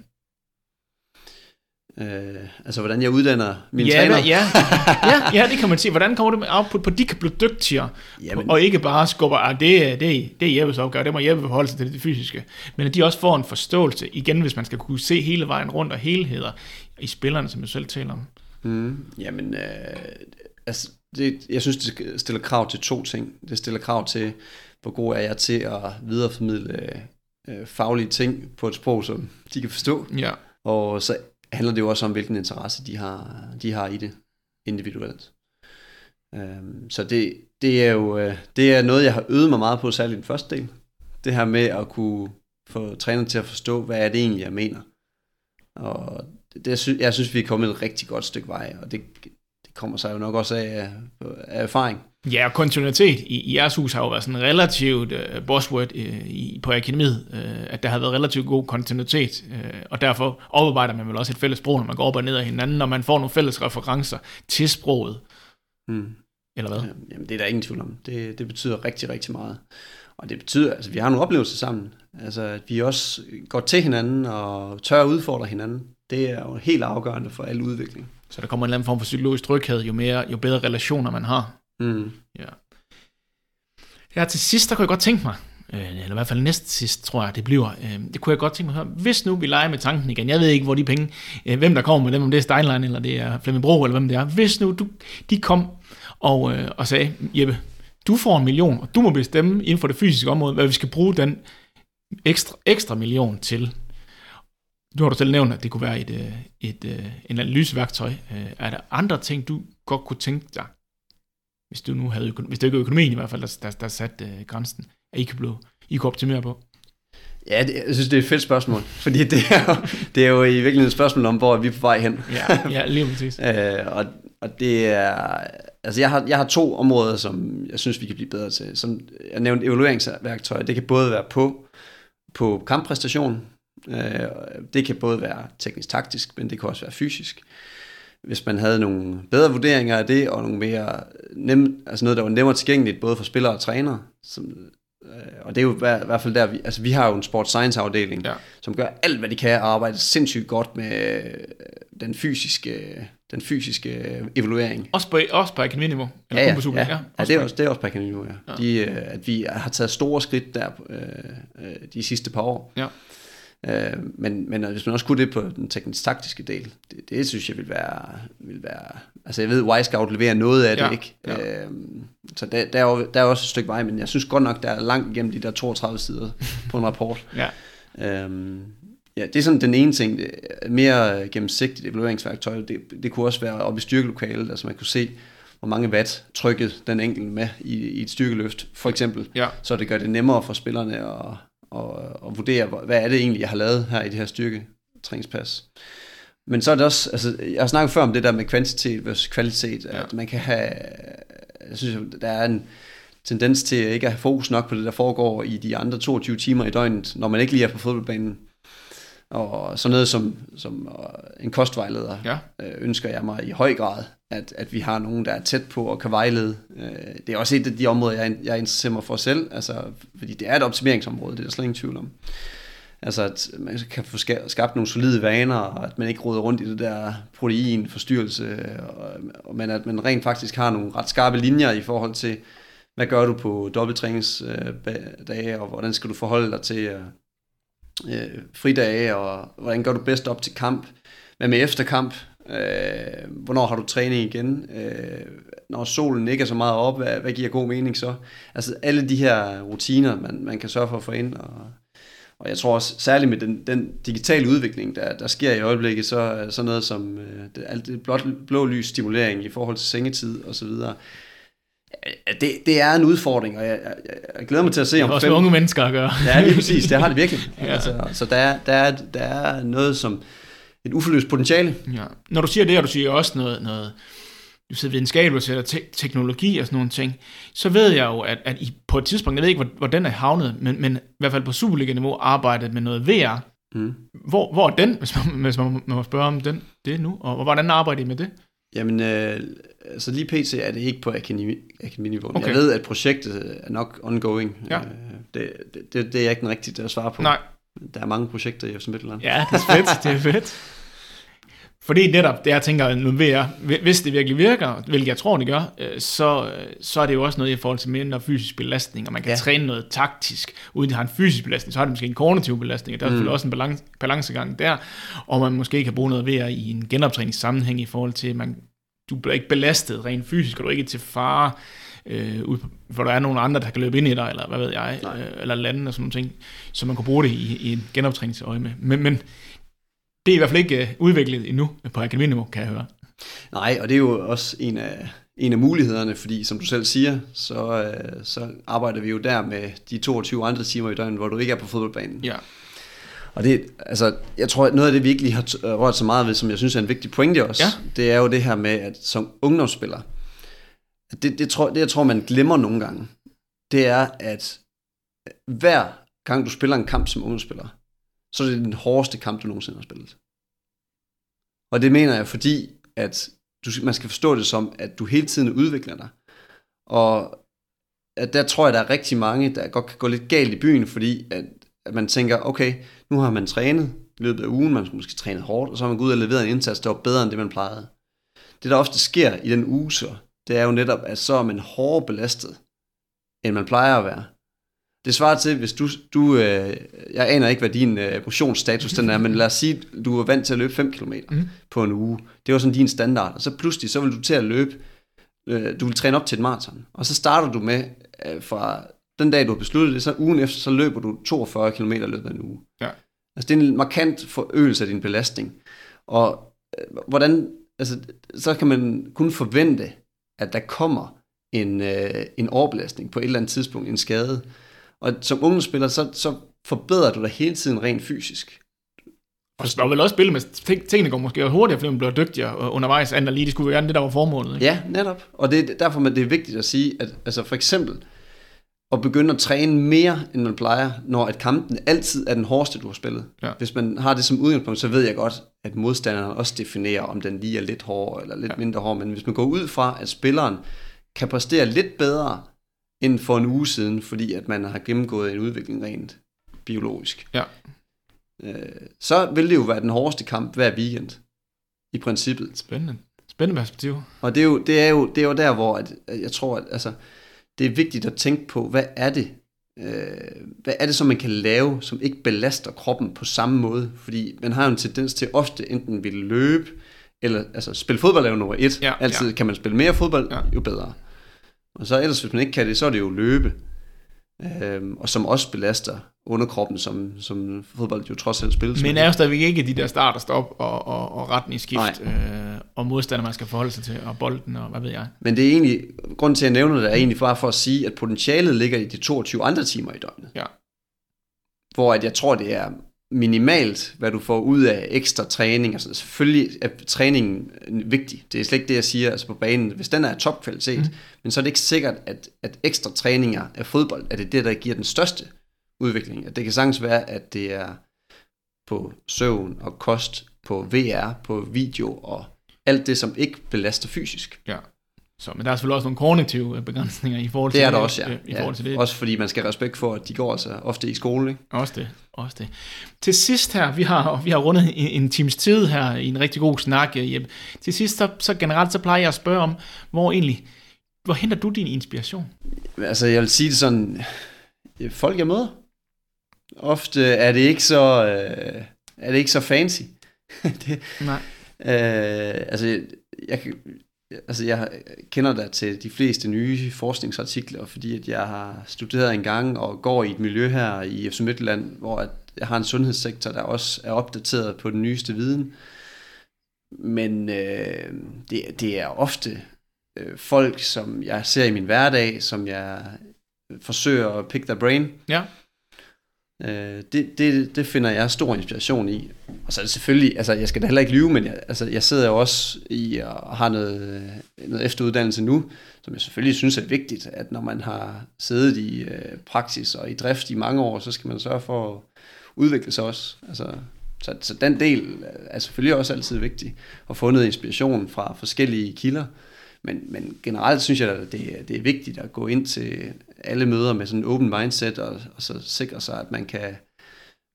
Øh, altså, hvordan jeg uddanner mine ja, træner. ja, <laughs> ja, ja, det kan man sige. Hvordan kommer det med output på, at de kan blive dygtigere, Jamen. og ikke bare skubber, ah, det, er- det, det er Jeppes opgave, det må Jeppe forholde sig til det fysiske. Men at de også får en forståelse, igen, hvis man skal kunne se hele vejen rundt og helheder i spillerne, som jeg selv taler om. Mm, jamen, øh, altså, det, jeg synes, det stiller krav til to ting. Det stiller krav til, hvor god er jeg til at videreformidle øh, faglige ting på et sprog, som de kan forstå. Ja. Og så handler det jo også om, hvilken interesse de har, de har i det individuelt. Øhm, så det, det er jo øh, det er noget, jeg har øvet mig meget på, særligt i den første del. Det her med at kunne få træneren til at forstå, hvad er det egentlig, jeg mener. Og det, det, sy- jeg synes, vi er kommet et rigtig godt stykke vej, og det, det kommer sig jo nok også af, af erfaring. Ja, og kontinuitet i, i jeres hus har jo været sådan relativt uh, buzzword uh, i, på akademiet, uh, at der har været relativt god kontinuitet, uh, og derfor oparbejder man vel også et fælles sprog, når man går op og ned af hinanden, og man får nogle fælles referencer til sproget, Mm. eller hvad? Jamen, Jamen, det er der ingen tvivl om. Det, det betyder rigtig, rigtig meget. Og det betyder, altså vi har nogle oplevelser sammen. Altså at vi også går til hinanden og tør at udfordre hinanden. Det er jo helt afgørende for al udvikling. Så der kommer en eller anden form for psykologisk tryghed, jo, mere, jo bedre relationer man har. Mm. Ja. Ja, til sidst, der kunne jeg godt tænke mig, øh, eller i hvert fald næst sidst, tror jeg, det bliver, øh, det kunne jeg godt tænke mig at høre, hvis nu vi leger med tanken igen, jeg ved ikke, hvor de penge, øh, hvem der kommer med dem, om det er Steinlein, eller det er Flemming Bro, eller hvem det er, hvis nu du, de kom og, øh, og sagde, Jeppe, du får en million, og du må bestemme inden for det fysiske område, hvad vi skal bruge den ekstra, ekstra million til. Nu har du selv nævnt, at det kunne være et, øh, et, et, en analyseværktøj. Øh, er der andre ting, du godt kunne tænke dig, hvis du nu havde, hvis det ikke er økonomien i hvert fald, der, der, der satte øh, grænsen, at I kunne, blive, I kunne optimere på? Ja, det, jeg synes, det er et fedt spørgsmål. <laughs> Fordi det er, jo, det er jo i virkeligheden et spørgsmål om, hvor er vi på vej hen. Ja, ja lige præcis. <laughs> Øh, og, og det er, altså jeg har, jeg har to områder, som jeg synes, vi kan blive bedre til. Som jeg nævnte, evalueringsværktøj, det kan både være på, på kamppræstation, øh, det kan både være teknisk-taktisk, men det kan også være fysisk. Hvis man havde nogle bedre vurderinger af det, og nogle mere nem, altså noget, der var nemmere tilgængeligt, både for spillere og trænere, som, øh, og det er jo i hver- i hvert fald der, vi, altså vi har jo en sport science afdeling, Ja. som gør alt, hvad de kan, og arbejder sindssygt godt med øh, den fysiske, den fysiske evaluering. Også på, også på akademiniveau? Eller Ja, ja, ja. ja også det, er også, det er også på akademiniveau, ja. Ja. De, øh, at vi har taget store skridt der øh, øh, de sidste par år. Ja. Øh, men, men hvis man også kunne det på den teknisk-taktiske del, det, det synes jeg vil være, vil være... Altså jeg ved, Y-Scout leverer noget af det, Ja, ikke? ja. Øh, så der, der, er jo, der er også et stykke vej, men jeg synes godt nok, der er langt igennem de der 32 sider <laughs> på en rapport. Ja. Øhm, ja, det er sådan den ene ting. Er Mere gennemsigtigt evalueringsværktøj. Det, det kunne også være oppe i styrkelokalet, altså man kunne se, hvor mange watt trykket den enkelte med i, i et styrkeløft, for eksempel. Ja. Så det gør det nemmere for spillerne at, at, at vurdere, hvad er det egentlig, jeg har lavet her i det her styrketræningspas. Men så er det også, altså jeg har snakket før om det der med kvantitet versus kvalitet, Ja. at man kan have, jeg synes, der er en tendens til ikke at have fokus nok på det, der foregår i de andre 22 timer i døgnet, når man ikke lige er på fodboldbanen. Og sådan noget som, som øh, en kostvejleder Ja. øh, ønsker jeg mig i høj grad, at, at vi har nogen, der er tæt på og kan vejlede. Øh, det er også et af de områder, jeg, jeg interesserer mig for selv, altså, fordi det er et optimeringsområde, det er der slet ingen tvivl om. Altså, at man kan få ska- skabt nogle solide vaner, og at man ikke råder rundt i det der proteinforstyrrelse, og, og, men at man rent faktisk har nogle ret skarpe linjer i forhold til, hvad gør du på dobbelttræningsdage, og hvordan skal du forholde dig til øh, fridage, og hvordan gør du bedst op til kamp, hvad med efterkamp, øh, hvornår har du træning igen, øh, når solen ikke er så meget op, hvad, hvad giver god mening så? Altså alle de her rutiner, man, man kan sørge for at få ind, og, Og jeg tror også, særligt med den, den digitale udvikling, der, der sker i øjeblikket, så er sådan noget som øh, det, alt det blå, blå lys stimulering i forhold til sengetid og så videre. Det, det er en udfordring, og jeg, jeg, jeg glæder mig til at se om fem... unge mennesker at gøre. Ja, lige præcis. Det har det virkelig. <laughs> Ja. altså, så der er, der, er, der er noget som et uforløst potentiale. Ja. Når du siger det, og du siger også noget, noget du siger videnskab, siger te- teknologi og sådan nogle ting, så ved jeg jo, at, at I på et tidspunkt, jeg ved ikke, hvor, hvor den er havnet, men, men i hvert fald på Superliga-niveau arbejdet med noget VR. Mm. Hvor, hvor er den, hvis man, hvis man må spørge om den, det nu? Og hvordan arbejder I med det? Jamen, øh, altså lige pt. er det ikke på akademi, akademiniveau. Okay. Jeg ved, at projektet er nok ongoing. Ja. Øh, det, det, det, er ikke den rigtige at svare på. Nej, Der er mange projekter i FC Midtjylland. ja, det er fedt, det er fedt. <laughs> Fordi netop, det jeg tænker, nu ved jeg, hvis det virkelig virker, hvilket jeg tror, det gør, øh, så, øh, så er det jo også noget i forhold til mindre fysisk belastning, og man kan ja. Træne noget taktisk, uden det har en fysisk belastning, så har det måske en kognitiv belastning, og der er selvfølgelig også en balance, balancegang der, og man måske kan bruge noget VR i en genoptræningssammenhæng i forhold til, at man, du bliver ikke belastet rent fysisk, og du er ikke til fare, øh, ud, hvor der er nogle andre, der kan løbe ind i dig, eller hvad ved jeg, Nej. øh, eller lande og sådan nogle ting, så man kan bruge det i, i en genoptræningsøje med. Men, men det er i hvert fald ikke øh, udviklet endnu på akademiniveau, kan jeg høre. Nej, og det er jo også en af, en af mulighederne, fordi som du selv siger, så, øh, så arbejder vi jo der med de 22 andre timer i døgnet, hvor du ikke er på fodboldbanen. Ja. Og det, altså, jeg tror, at noget af det, vi ikke lige har øh, rørt så meget ved, som jeg synes er en vigtig pointe også, Ja. det er jo det her med, at som ungdomsspiller, at det, det, tror, det jeg tror, man glemmer nogle gange, det er, at hver gang du spiller en kamp som ungdomsspiller, så er det den hårdeste kamp, du nogensinde har spillet. Og det mener jeg, fordi at du, man skal forstå det som, at du hele tiden udvikler dig. Og at der tror jeg, der er rigtig mange, der godt kan gå lidt galt i byen, fordi at, at man tænker, okay, nu har man trænet i løbet af ugen, man skal måske trænet hårdt, og så har man gået ud og leveret en indsats, der var bedre end det, man plejede. Det, der ofte sker i den uge så, det er jo netop, at så er man hårdere belastet, end man plejer at være. Det svarer til, hvis du, du øh, jeg aner ikke, hvad din øh, motionsstatus den er, men lad os sige, du er vant til at løbe 5 km Mm. på en uge. Det var sådan din standard. Og så pludselig, så vil du til at løbe, øh, du vil træne op til et maraton. Og så starter du med, øh, fra den dag, du har besluttet det, så ugen efter, så løber du 42 km løbet af en uge. Ja. Altså, det er en markant forøgelse af din belastning. Og øh, hvordan, altså, så kan man kun forvente, at der kommer en, øh, en overbelastning på et eller andet tidspunkt, en skade. Og som ungdomsspiller, så, så forbedrer du dig hele tiden rent fysisk. Og så vel også spille med, ting- tingene går måske hurtigere, fordi man bliver dygtigere undervejs, end der lige det skulle være det, der var formålet. Ikke? Ja, netop. Og det er derfor, at det er vigtigt at sige, at altså for eksempel at begynde at træne mere, end man plejer, når at kampen altid er den hårdeste, du har spillet. Ja. Hvis man har det som udgangspunkt, så ved jeg godt, at modstanderen også definerer, om den lige er lidt hårdere eller lidt ja. mindre hård. Men hvis man går ud fra, at spilleren kan præstere lidt bedre end for en uge siden, fordi at man har gennemgået en udvikling rent biologisk, Ja. øh, så vil det jo være den hårdeste kamp hver weekend, i princippet. Spændende. Spændende perspektiv. Og det er jo, det er jo, det er jo der, hvor at, jeg tror, at altså, det er vigtigt at tænke på, hvad er det, øh, hvad er det, som man kan lave, som ikke belaster kroppen på samme måde? Fordi man har jo en tendens til ofte enten vil løbe, eller altså spille fodbold er jo nummer et. Ja, Altid ja. kan man spille mere fodbold, ja. jo bedre. Og så ellers, hvis man ikke kan det, så er det jo løbe. Øhm, og som også belaster underkroppen, som, som fodbold jo trods alt spilles Men er jo stadigvæk ikke de der start og stop og, og, og retningsskift, øh, og modstander, man skal forholde sig til, og bolden, og hvad ved jeg. Men det er egentlig, grunden til at jeg nævner det, er egentlig bare for at sige, at potentialet ligger i de 22 andre timer i døgnet. Ja. Hvor at jeg tror, det er minimalt, hvad du får ud af ekstra træning. Altså selvfølgelig er træningen vigtig. Det er slet ikke det, jeg siger altså på banen. Hvis den er af topkvalitet, mm. men så er det ikke sikkert, at, at ekstra træninger af fodbold, at det er det, der giver den største udvikling. At det kan sagtens være, at det er på søvn og kost, på VR, på video og alt det, som ikke belaster fysisk. Ja. Så, men der er selvfølgelig også nogle kognitive øh, begrænsninger i forhold til Det er der også, ja. øh, I ja. forhold til det. Også fordi man skal have respekt for, at de går altså ofte i skole, ikke? Også det, også det. Til sidst her, vi har, vi har rundet en, en times tid her i en rigtig god snak, øh, Jeppe. Til sidst, så, så generelt, så plejer jeg at spørge om, hvor egentlig, hvor henter du din inspiration? Altså, jeg vil sige det sådan, folk jeg møder, ofte er det ikke så, øh, er det ikke så fancy. <laughs> det, Nej. øh, altså, jeg, kan- altså jeg kender da til de fleste nye forskningsartikler, fordi at jeg har studeret en gang og går i et miljø her i FC Midtjylland, hvor at jeg har en sundhedssektor, der også er opdateret på den nyeste viden. Men øh, det, det er ofte øh, folk, som jeg ser i min hverdag, som jeg forsøger at pick their brain. Ja. Øh, det, det, det finder jeg stor inspiration i. Og så er det selvfølgelig, altså jeg skal da heller ikke lyve, men jeg, altså, jeg sidder jo også i og har noget, noget efteruddannelse nu, som jeg selvfølgelig synes er vigtigt, at når man har siddet i øh, praksis og i drift i mange år, så skal man sørge for at udvikle sig også. Altså, så, så den del øh, er selvfølgelig også altid vigtig, at få noget inspiration fra forskellige kilder. Men, men generelt synes jeg, at det, det er vigtigt at gå ind til alle møder med sådan en open mindset, og, og så sikre sig, at man kan,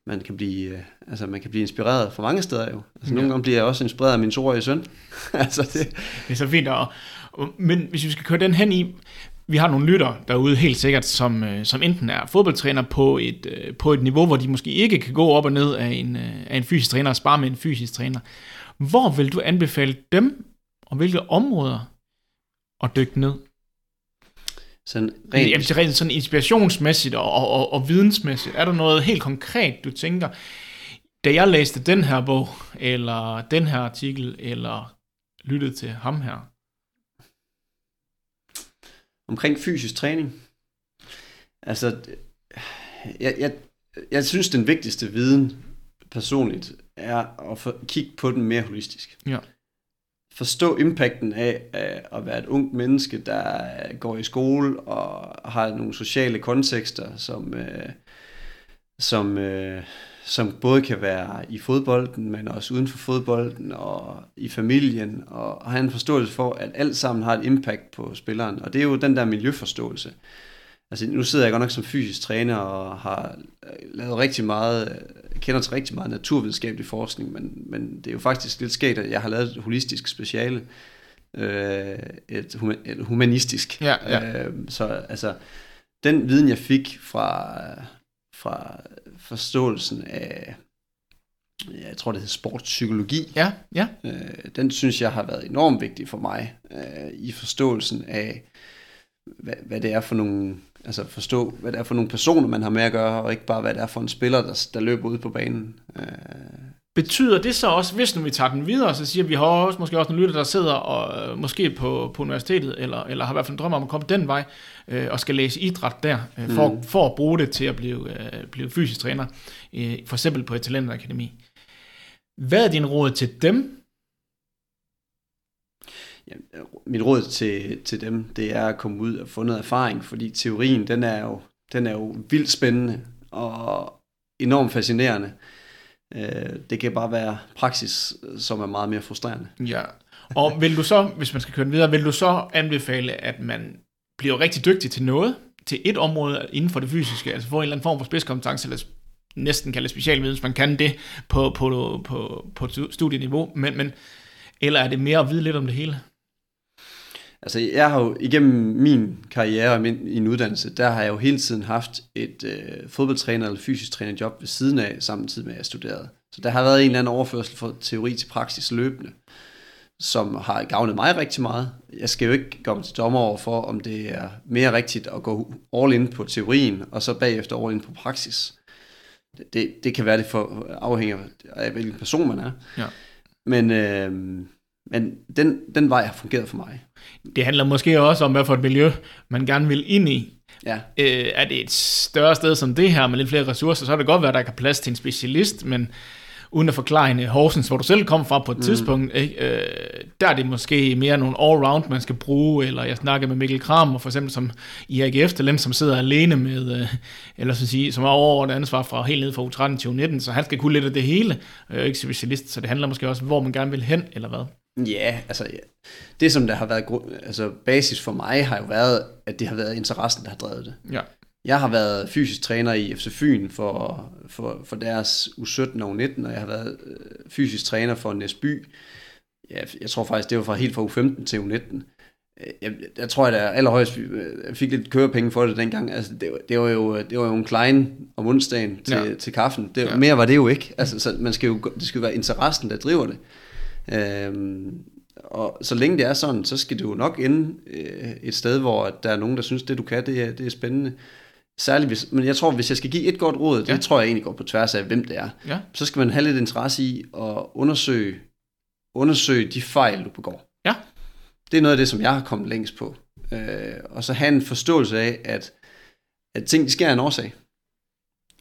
man kan blive, øh, altså man kan blive inspireret fra mange steder jo. Altså ja. nogle gange bliver jeg også inspireret af min toårige søn. <laughs> altså det. det er så fint. Og, men hvis vi skal køre den hen i, vi har nogle lytter derude helt sikkert, som, øh, som enten er fodboldtræner på et, øh, på et niveau, hvor de måske ikke kan gå op og ned af en, af en fysisk træner og spare med en fysisk træner. Hvor vil du anbefale dem, og hvilke områder at dykke ned? Sådan rent... Jamen, rent sådan inspirationsmæssigt og, og, og, og vidensmæssigt. Er der noget helt konkret, du tænker, da jeg læste den her bog, eller den her artikel, eller lyttede til ham her? Omkring fysisk træning. Altså, jeg, jeg, jeg synes, den vigtigste viden personligt er at kigge på den mere holistisk. Ja forstå impacten af, at være et ungt menneske, der øh, går i skole og har nogle sociale kontekster, som, øh, som, øh, som både kan være i fodbolden, men også uden for fodbolden og i familien, og have en forståelse for, at alt sammen har et impact på spilleren. Og det er jo den der miljøforståelse. Altså nu sidder jeg godt nok som fysisk træner og har lavet rigtig meget, kender til rigtig meget naturvidenskabelig forskning, men, men det er jo faktisk lidt sket, at jeg har lavet et holistisk speciale, øh, et, et humanistisk. Ja, ja. Øh, så altså, den viden jeg fik fra, fra forståelsen af, jeg tror det hedder sportspsykologi, ja, ja. Øh, den synes jeg har været enormt vigtig for mig, øh, i forståelsen af, hvad, hvad det er for nogle altså forstå, hvad det er for nogle personer, man har med at gøre, og ikke bare, hvad det er for en spiller, der, der løber ud på banen. Øh. Betyder det så også, hvis nu vi tager den videre, så siger vi, har også måske også nogle lytter, der sidder og, øh, måske på, på universitetet, eller, eller har i hvert fald en drøm om at komme den vej, øh, og skal læse idræt der, øh, for, mm. for at bruge det til at blive, øh, blive fysisk træner, øh, for eksempel på et talentakademi. Hvad er din råd til dem, Ja, mit råd til, til dem, det er at komme ud og få noget erfaring, fordi teorien, den er jo, den er jo vildt spændende og enormt fascinerende. Øh, det kan bare være praksis, som er meget mere frustrerende. Ja, og vil du så, hvis man skal køre videre, vil du så anbefale, at man bliver rigtig dygtig til noget, til et område inden for det fysiske, altså få en eller anden form for spidskompetence, eller næsten kalde specialviden, hvis man kan det på, på, på, på studieniveau, men, men, eller er det mere at vide lidt om det hele? Altså, jeg har jo igennem min karriere og min, i en uddannelse, der har jeg jo hele tiden haft et øh, fodboldtræner eller fysisk trænerjob ved siden af, samtidig med at jeg studerede. Så der har været en eller anden overførsel fra teori til praksis løbende, som har gavnet mig rigtig meget. Jeg skal jo ikke komme til dommer over for, om det er mere rigtigt at gå all in på teorien, og så bagefter all in på praksis. Det, det, det kan være, det for afhænger af, hvilken person man er. Ja. Men, øh, men den, den vej har fungeret for mig. Det handler måske også om, hvad for et miljø man gerne vil ind i. Ja. Øh, er det et større sted som det her, med lidt flere ressourcer, så er det godt være, at der kan plads til en specialist, men uden at forklare en Horsens, hvor du selv kom fra på et mm. tidspunkt, ikke? Øh, der er det måske mere nogle all-round, man skal bruge, eller jeg snakker med Mikkel Kramer, for eksempel som i AGF Talent, som sidder alene med, øh, eller så sige, som er over det ansvar fra helt ned fra U13 til U19, så han skal kunne lidt af det hele, øh, ikke specialist, så det handler måske også, hvor man gerne vil hen, eller hvad? Ja, altså ja. det som der har været altså, basis for mig har jo været, at det har været interessen, der har drevet det. Ja. Jeg har været fysisk træner i FC Fyn for, for, for deres U17 og U19, og jeg har været øh, fysisk træner for Næsby. Ja, jeg tror faktisk, det var fra helt fra U15 til U19. Øh, jeg, jeg tror, at jeg allerhøjst jeg fik lidt kørepenge for det dengang. Altså, det, var, det, var jo, det var jo en klein om onsdagen til, ja. til kaffen. Det, ja. Mere var det jo ikke. Altså, så man skal jo, det skal jo være interessen, der driver det. Øhm, og så længe det er sådan, så skal du jo nok ende øh, et sted, hvor der er nogen, der synes, det du kan, det er, det er spændende. Særligt hvis, men jeg tror, hvis jeg skal give et godt råd, det Ja. tror jeg egentlig går på tværs af, hvem det er. Ja. Så skal man have lidt interesse i at undersøge, undersøge de fejl, du begår. Ja. Det er noget af det, som jeg har kommet længst på. Øh, og så have en forståelse af, at, at ting de sker af en årsag.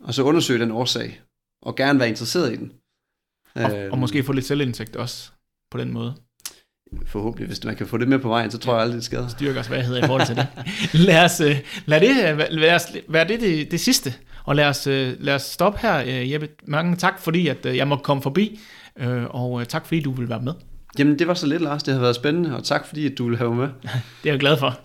Og så undersøge den årsag, og gerne være interesseret i den. Og, Øh, og måske få lidt selvindsigt også på den måde. Forhåbentlig, hvis man kan få det med på vejen, så tror jeg aldrig, det skader. Styrke os svagheder i forhold til det. <laughs> lad os, øh, lad det, øh, lad os være det, det det sidste. Og lad os, øh, lad os stoppe her, øh, Jeppe. Mange tak, fordi at, øh, jeg må komme forbi. Øh, Og øh, tak, fordi du vil være med. Jamen, det var så lidt, Lars. Det har været spændende, og tak fordi, at du ville have mig med. <laughs> Det er jeg glad for.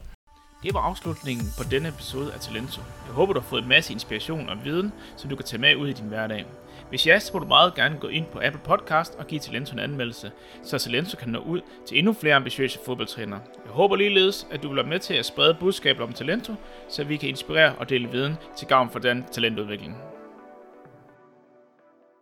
Det var afslutningen på denne episode af Talento. Jeg håber, du har fået en masse inspiration og viden, som du kan tage med ud i din hverdag. Hvis ja, så må du meget gerne gå ind på Apple Podcast og give Talento en anmeldelse, så Talento kan nå ud til endnu flere ambitiøse fodboldtrænere. Jeg håber ligeledes, at du vil være med til at sprede budskabet om Talento, så vi kan inspirere og dele viden til gavn for den talentudvikling.